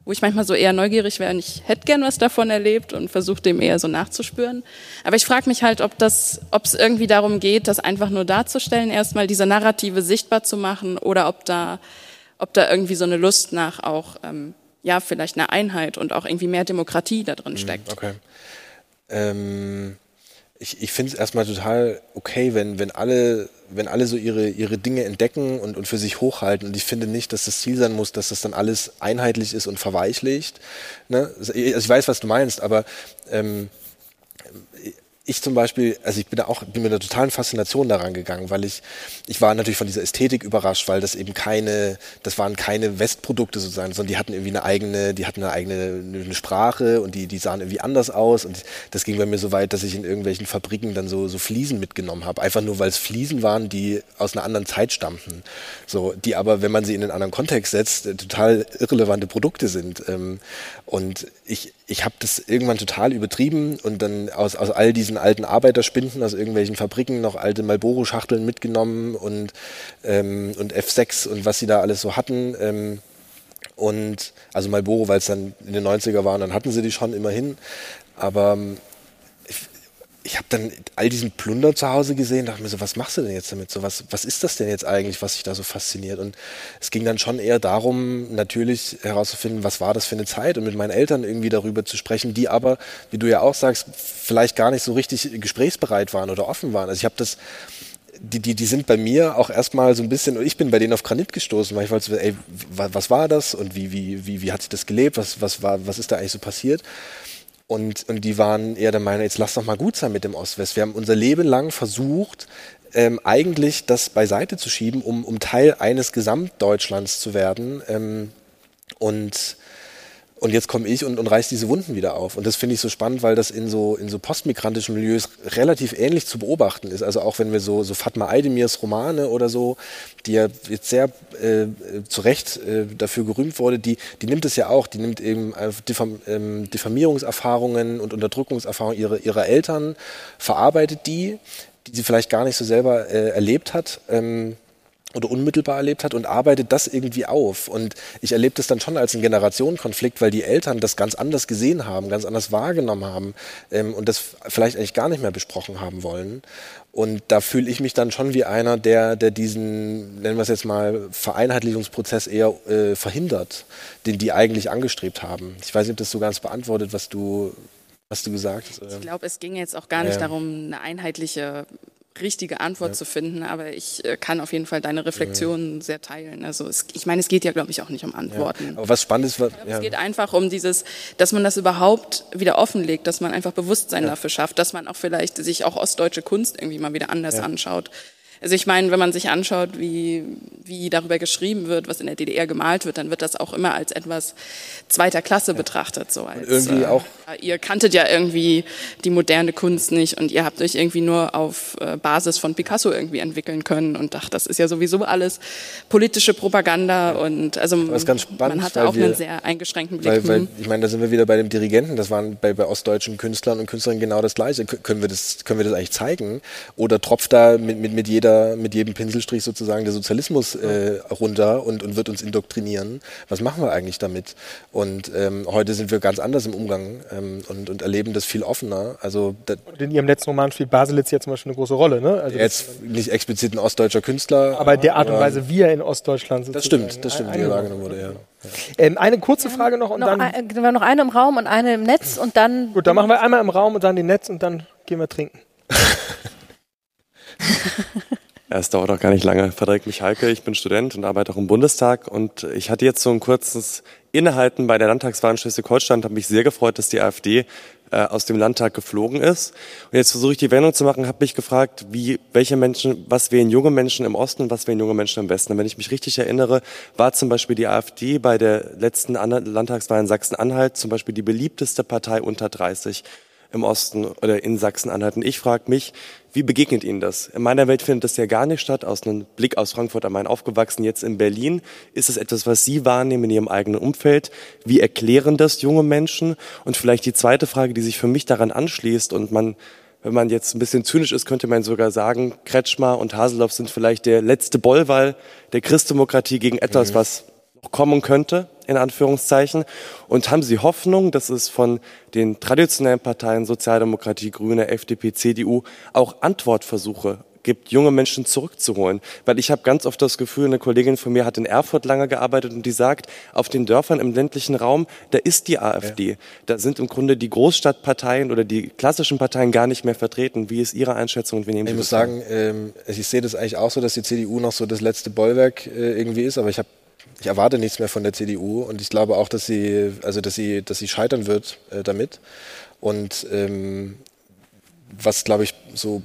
wo ich manchmal so eher neugierig wäre und ich hätte gern was davon erlebt und versuche dem eher so nachzuspüren. Aber ich frage mich halt, ob das, ob es irgendwie darum geht, das einfach nur darzustellen, erstmal diese Narrative sichtbar zu machen oder ob da, ob da irgendwie so eine Lust nach auch, ähm, ja, vielleicht eine Einheit und auch irgendwie mehr Demokratie da drin mhm, steckt. Okay. Ähm ich, ich finde es erstmal total okay, wenn, wenn alle, wenn alle so ihre, ihre Dinge entdecken und, und für sich hochhalten. Und ich finde nicht, dass das Ziel sein muss, dass das dann alles einheitlich ist und verweichlicht. Ne? Also ich weiß, was du meinst, aber ähm, ich zum Beispiel, also ich bin da auch, bin mit einer totalen Faszination daran gegangen, weil ich, ich war natürlich von dieser Ästhetik überrascht, weil das eben keine, das waren keine Westprodukte sozusagen, sondern die hatten irgendwie eine eigene, die hatten eine eigene eine Sprache und die, die sahen irgendwie anders aus und das ging bei mir so weit, dass ich in irgendwelchen Fabriken dann so, so Fliesen mitgenommen habe, einfach nur weil es Fliesen waren, die aus einer anderen Zeit stammten, so, die aber, wenn man sie in einen anderen Kontext setzt, total irrelevante Produkte sind. Ähm, und ich, ich habe das irgendwann total übertrieben und dann aus, aus all diesen alten Arbeiterspinden aus irgendwelchen Fabriken noch alte Malboro-Schachteln mitgenommen und, ähm, und F6 und was sie da alles so hatten. Ähm, Und also Marlboro, weil es dann in den 90er waren, dann hatten sie die schon immerhin. Aber ähm, ich habe dann all diesen Plunder zu Hause gesehen, dachte mir so, was machst du denn jetzt damit? So, was, was ist das denn jetzt eigentlich, was sich da so fasziniert? Und es ging dann schon eher darum, natürlich herauszufinden, was war das für eine Zeit und mit meinen Eltern irgendwie darüber zu sprechen, die aber, wie du ja auch sagst, vielleicht gar nicht so richtig gesprächsbereit waren oder offen waren. Also ich habe das die, die, die sind bei mir auch erstmal so ein bisschen, und ich bin bei denen auf Granit gestoßen, weil ich wollte, ey, was war das und wie, wie, wie, wie hat sich das gelebt, was, was, war, was ist da eigentlich so passiert? Und, und die waren eher der Meinung, jetzt lass doch mal gut sein mit dem Ost-West. Wir haben unser Leben lang versucht, ähm, eigentlich das beiseite zu schieben, um, um Teil eines Gesamtdeutschlands zu werden. Ähm, und und jetzt komme ich und, und reiß diese Wunden wieder auf. Und das finde ich so spannend, weil das in so, in so postmigrantischen Milieus relativ ähnlich zu beobachten ist. Also auch wenn wir so, so Fatma Aydemirs Romane oder so, die ja jetzt sehr äh, zu Recht äh, dafür gerühmt wurde, die, die nimmt es ja auch. Die nimmt eben Diffam ähm, Diffamierungserfahrungen und Unterdrückungserfahrungen ihrer, ihrer Eltern, verarbeitet die, die sie vielleicht gar nicht so selber äh, erlebt hat. Ähm, oder unmittelbar erlebt hat und arbeitet das irgendwie auf. Und ich erlebe das dann schon als einen Generationenkonflikt, weil die Eltern das ganz anders gesehen haben, ganz anders wahrgenommen haben ähm, und das vielleicht eigentlich gar nicht mehr besprochen haben wollen. Und da fühle ich mich dann schon wie einer, der, der diesen, nennen wir es jetzt mal, Vereinheitlichungsprozess eher äh, verhindert, den die eigentlich angestrebt haben. Ich weiß nicht, ob das so ganz beantwortet, was du, was du gesagt hast. Ich glaube, es ging jetzt auch gar nicht ja. darum, eine einheitliche richtige Antwort ja. zu finden, aber ich äh, kann auf jeden Fall deine Reflexionen ja. sehr teilen. Also es, ich meine, es geht ja, glaube ich, auch nicht um Antworten. Aber was spannend ist, was, es geht einfach um dieses, dass man das überhaupt wieder offenlegt, dass man einfach Bewusstsein dafür schafft, dass man auch vielleicht sich auch ostdeutsche Kunst irgendwie mal wieder anders anschaut. Also ich meine, wenn man sich anschaut, wie, wie darüber geschrieben wird, was in der DDR gemalt wird, dann wird das auch immer als etwas zweiter Klasse betrachtet. So als, irgendwie äh, auch. Ihr kanntet ja irgendwie die moderne Kunst nicht und ihr habt euch irgendwie nur auf äh, Basis von Picasso irgendwie entwickeln können und dachte, das ist ja sowieso alles politische Propaganda und also spannend, man hatte auch wir, einen sehr eingeschränkten Blick. Weil, weil, ich meine, da sind wir wieder bei dem Dirigenten, das waren bei, bei ostdeutschen Künstlern und Künstlerinnen genau das Gleiche. Können wir das, können wir das eigentlich zeigen? Oder tropft da mit, mit, mit jeder jeder, mit jedem Pinselstrich sozusagen der Sozialismus äh, runter und, und wird uns indoktrinieren. Was machen wir eigentlich damit? Und ähm, heute sind wir ganz anders im Umgang ähm, und, und erleben das viel offener. Also und in Ihrem letzten Roman spielt Baselitz jetzt zum Beispiel eine große Rolle, ne? Also jetzt nicht explizit ein ostdeutscher Künstler. Aber der Art und Weise, wie er in Ostdeutschland sozusagen Das stimmt, das stimmt, wie er wahrgenommen wurde, ja. Ähm, eine kurze Frage noch und noch dann. Ein, wir haben noch eine im Raum und eine im Netz und dann. Gut, dann machen wir einmal im Raum und dann den Netz und dann gehen wir trinken. Es dauert auch gar nicht lange. Frederik Michalke, ich bin Student und arbeite auch im Bundestag und ich hatte jetzt so ein kurzes Innehalten bei der Landtagswahl in Schleswig-Holstein, habe mich sehr gefreut, dass die AfD äh, aus dem Landtag geflogen ist. Und jetzt versuche ich die Wendung zu machen, habe mich gefragt, wie, welche Menschen, was wählen junge Menschen im Osten und was wählen junge Menschen im Westen. Und wenn ich mich richtig erinnere, war zum Beispiel die AfD bei der letzten Landtagswahl in Sachsen-Anhalt zum Beispiel die beliebteste Partei unter 30 im Osten oder in Sachsen-Anhalt. Und ich frage mich, wie begegnet Ihnen das? In meiner Welt findet das ja gar nicht statt. Aus einem Blick aus Frankfurt am Main aufgewachsen, jetzt in Berlin. Ist es etwas, was Sie wahrnehmen in Ihrem eigenen Umfeld? Wie erklären das junge Menschen? Und vielleicht die zweite Frage, die sich für mich daran anschließt und man wenn man jetzt ein bisschen zynisch ist, könnte man sogar sagen, Kretschmer und Haseloff sind vielleicht der letzte Bollwall der Christdemokratie gegen etwas, mhm. was noch kommen könnte, in Anführungszeichen? Und haben Sie Hoffnung, dass es von den traditionellen Parteien Sozialdemokratie, Grüne, FDP, CDU auch Antwortversuche gibt, junge Menschen zurückzuholen. Weil ich habe ganz oft das Gefühl, eine Kollegin von mir hat in Erfurt lange gearbeitet und die sagt, auf den Dörfern im ländlichen Raum, da ist die AfD. Ja. Da sind im Grunde die Großstadtparteien oder die klassischen Parteien gar nicht mehr vertreten. Wie ist Ihre Einschätzung? wie nehmen Sie ich muss sagen, ähm, ich sehe das eigentlich auch so, dass die CDU noch so das letzte Bollwerk äh, irgendwie ist, aber ich habe ich erwarte nichts mehr von der CDU und ich glaube auch, dass sie, also dass sie, dass sie scheitern wird äh, damit. Und ähm, was, glaube ich, so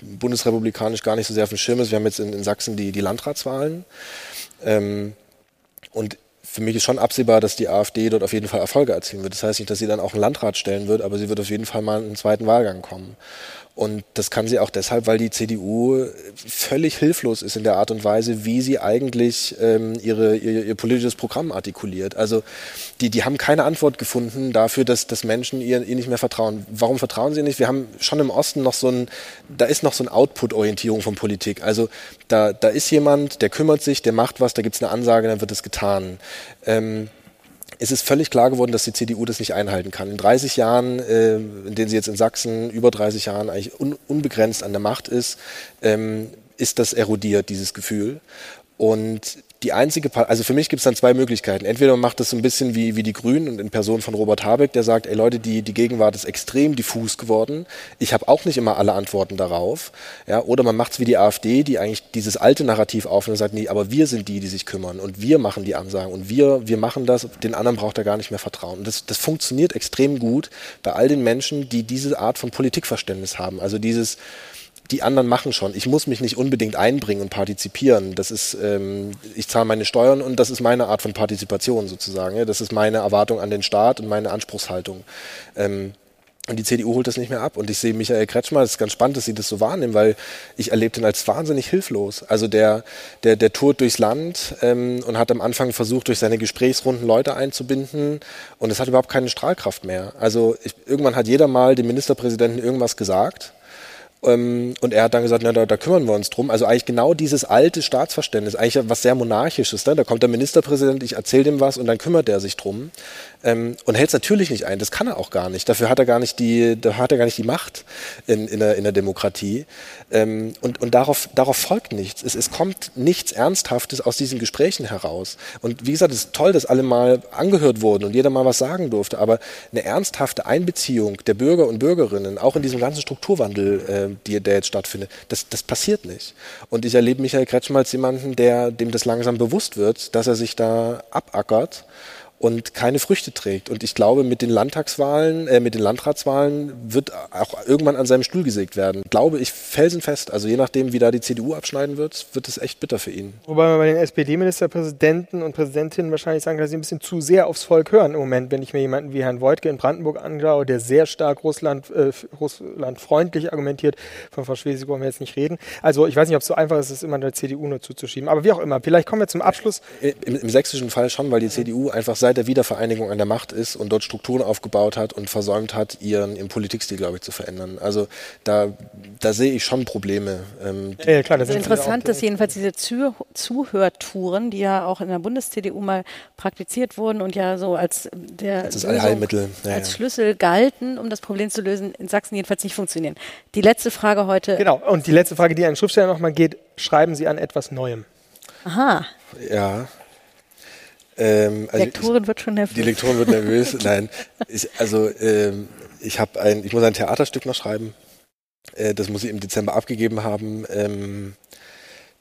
bundesrepublikanisch gar nicht so sehr auf dem Schirm ist, wir haben jetzt in, in Sachsen die, die Landratswahlen. Ähm, und für mich ist schon absehbar, dass die AfD dort auf jeden Fall Erfolge erzielen wird. Das heißt nicht, dass sie dann auch einen Landrat stellen wird, aber sie wird auf jeden Fall mal in einen zweiten Wahlgang kommen. Und das kann sie auch deshalb, weil die CDU völlig hilflos ist in der Art und Weise, wie sie eigentlich ähm, ihre, ihr, ihr politisches Programm artikuliert. Also die, die haben keine Antwort gefunden dafür, dass, dass Menschen ihr, ihr nicht mehr vertrauen. Warum vertrauen sie nicht? Wir haben schon im Osten noch so ein, da ist noch so eine Output-Orientierung von Politik. Also da, da ist jemand, der kümmert sich, der macht was, da gibt es eine Ansage, dann wird es getan. Ähm, es ist völlig klar geworden, dass die CDU das nicht einhalten kann. In 30 Jahren, äh, in denen sie jetzt in Sachsen über 30 Jahren eigentlich un unbegrenzt an der Macht ist, ähm, ist das erodiert, dieses Gefühl. Und die einzige, also für mich gibt es dann zwei Möglichkeiten. Entweder man macht das so ein bisschen wie, wie die Grünen und in Person von Robert Habeck, der sagt, ey Leute, die, die Gegenwart ist extrem diffus geworden. Ich habe auch nicht immer alle Antworten darauf. Ja, oder man macht es wie die AfD, die eigentlich dieses alte Narrativ aufnimmt und sagt, nee, aber wir sind die, die sich kümmern und wir machen die Ansagen und wir, wir machen das, den anderen braucht er gar nicht mehr vertrauen. Und das, das funktioniert extrem gut bei all den Menschen, die diese Art von Politikverständnis haben. Also dieses, die anderen machen schon. Ich muss mich nicht unbedingt einbringen und partizipieren. Das ist, ähm, ich zahle meine Steuern und das ist meine Art von Partizipation sozusagen. Ja? Das ist meine Erwartung an den Staat und meine Anspruchshaltung. Ähm, und die CDU holt das nicht mehr ab. Und ich sehe Michael Kretschmer, das ist ganz spannend, dass sie das so wahrnehmen, weil ich erlebe ihn als wahnsinnig hilflos. Also der, der, der tourt durchs Land ähm, und hat am Anfang versucht, durch seine Gesprächsrunden Leute einzubinden. Und es hat überhaupt keine Strahlkraft mehr. Also ich, irgendwann hat jeder mal dem Ministerpräsidenten irgendwas gesagt. Ähm, und er hat dann gesagt, na, da, da, kümmern wir uns drum. Also eigentlich genau dieses alte Staatsverständnis, eigentlich was sehr monarchisches. Ne? Da kommt der Ministerpräsident, ich erzähle dem was und dann kümmert er sich drum ähm, und hält es natürlich nicht ein. Das kann er auch gar nicht. Dafür hat er gar nicht die, da hat er gar nicht die Macht in, in, der, in der Demokratie. Ähm, und und darauf, darauf folgt nichts. Es, es kommt nichts Ernsthaftes aus diesen Gesprächen heraus. Und wie gesagt, es ist toll, dass alle mal angehört wurden und jeder mal was sagen durfte. Aber eine ernsthafte Einbeziehung der Bürger und Bürgerinnen, auch in diesem ganzen Strukturwandel, äh, die, der jetzt stattfindet, das, das passiert nicht. Und ich erlebe Michael Kretschmer als jemanden, der dem das langsam bewusst wird, dass er sich da abackert und keine Früchte trägt. Und ich glaube, mit den Landtagswahlen, äh, mit den Landratswahlen wird auch irgendwann an seinem Stuhl gesägt werden. Glaube ich felsenfest. Also je nachdem, wie da die CDU abschneiden wird, wird es echt bitter für ihn. Wobei man bei den SPD-Ministerpräsidenten und Präsidentinnen wahrscheinlich sagen kann, dass sie ein bisschen zu sehr aufs Volk hören im Moment. Wenn ich mir jemanden wie Herrn Woidke in Brandenburg anschaue, der sehr stark Russland, äh, russlandfreundlich argumentiert, von Frau Schwesig wollen wir jetzt nicht reden. Also ich weiß nicht, ob es so einfach ist, es immer der CDU nur zuzuschieben. Aber wie auch immer, vielleicht kommen wir zum Abschluss. Im, im sächsischen Fall schon, weil die CDU einfach seit seit der Wiedervereinigung an der Macht ist und dort Strukturen aufgebaut hat und versäumt hat, ihren, ihren Politikstil, glaube ich, zu verändern. Also da, da sehe ich schon Probleme. Ähm, ja, klar, das also interessant ist jedenfalls diese Zuh Zuhörtouren, die ja auch in der Bundes-CDU mal praktiziert wurden und ja so als der das Allheilmittel. Ja, als ja. Schlüssel galten, um das Problem zu lösen, in Sachsen jedenfalls nicht funktionieren. Die letzte Frage heute. Genau, und die letzte Frage, die an den Schriftsteller nochmal geht, schreiben Sie an etwas Neuem. Aha. Ja, ähm, also Lektorin wird schon nervös. Die Lektorin wird nervös. Nein, ich, also ähm, ich habe ein, ich muss ein Theaterstück noch schreiben. Äh, das muss ich im Dezember abgegeben haben. Ähm,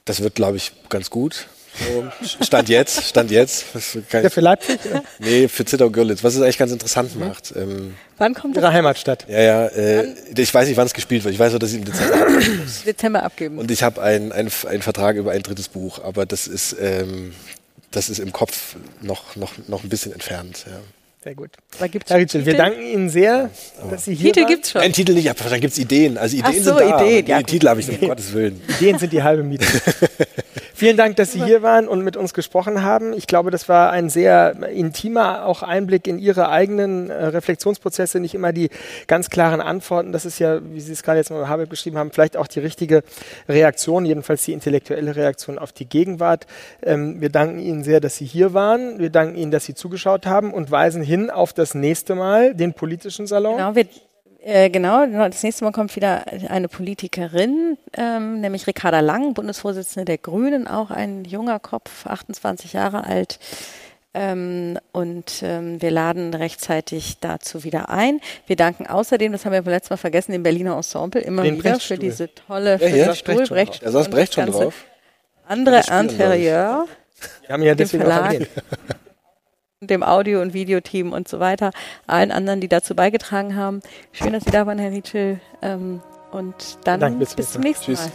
das wird, glaube ich, ganz gut. So, stand jetzt, stand jetzt. Ja, für Leipzig? Nee, für Zittau Görlitz, was es eigentlich ganz interessant mhm. macht. Ähm, wann kommt Ihre Heimatstadt? Ja, ja. Äh, ich weiß nicht, wann es gespielt wird. Ich weiß nur, dass ich im Dezember abgeben muss. Dezember abgeben. Und ich habe einen ein Vertrag über ein drittes Buch, aber das ist, ähm, das ist im Kopf noch, noch, noch ein bisschen entfernt. Ja. Sehr gut. Da gibt's Herr Ritschel, wir danken Ihnen sehr, dass Sie hier Titel waren. gibt's schon. Ein Titel nicht, aber dann gibt's Ideen. Also Ideen so, sind da. Ideen, ja, Titel habe ich nicht, um Gottes Willen. Ideen sind die halbe Miete. Vielen Dank, dass Sie hier waren und mit uns gesprochen haben. Ich glaube, das war ein sehr intimer auch Einblick in Ihre eigenen äh, Reflexionsprozesse, nicht immer die ganz klaren Antworten. Das ist ja, wie Sie es gerade jetzt mal Habeck beschrieben haben, vielleicht auch die richtige Reaktion, jedenfalls die intellektuelle Reaktion auf die Gegenwart. Ähm, wir danken Ihnen sehr, dass Sie hier waren. Wir danken Ihnen, dass Sie zugeschaut haben und weisen hin auf das nächste Mal, den politischen Salon. Genau, wir äh, genau, das nächste Mal kommt wieder eine Politikerin, ähm, nämlich Ricarda Lang, Bundesvorsitzende der Grünen, auch ein junger Kopf, 28 Jahre alt. Ähm, und ähm, wir laden rechtzeitig dazu wieder ein. Wir danken außerdem, das haben wir beim letzten Mal vergessen, dem Berliner Ensemble immer Den wieder für diese tolle ja, ja, Stuhl, Brecht. Da saß Brecht schon drauf. Andere Interieur. Wir haben ja deswegen auch erwähnt dem Audio- und Videoteam und so weiter, allen anderen, die dazu beigetragen haben. Schön, dass Sie da waren, Herr Rietschel. Ähm, und dann Danke, bis, bis zum nächsten Tschüss. Mal.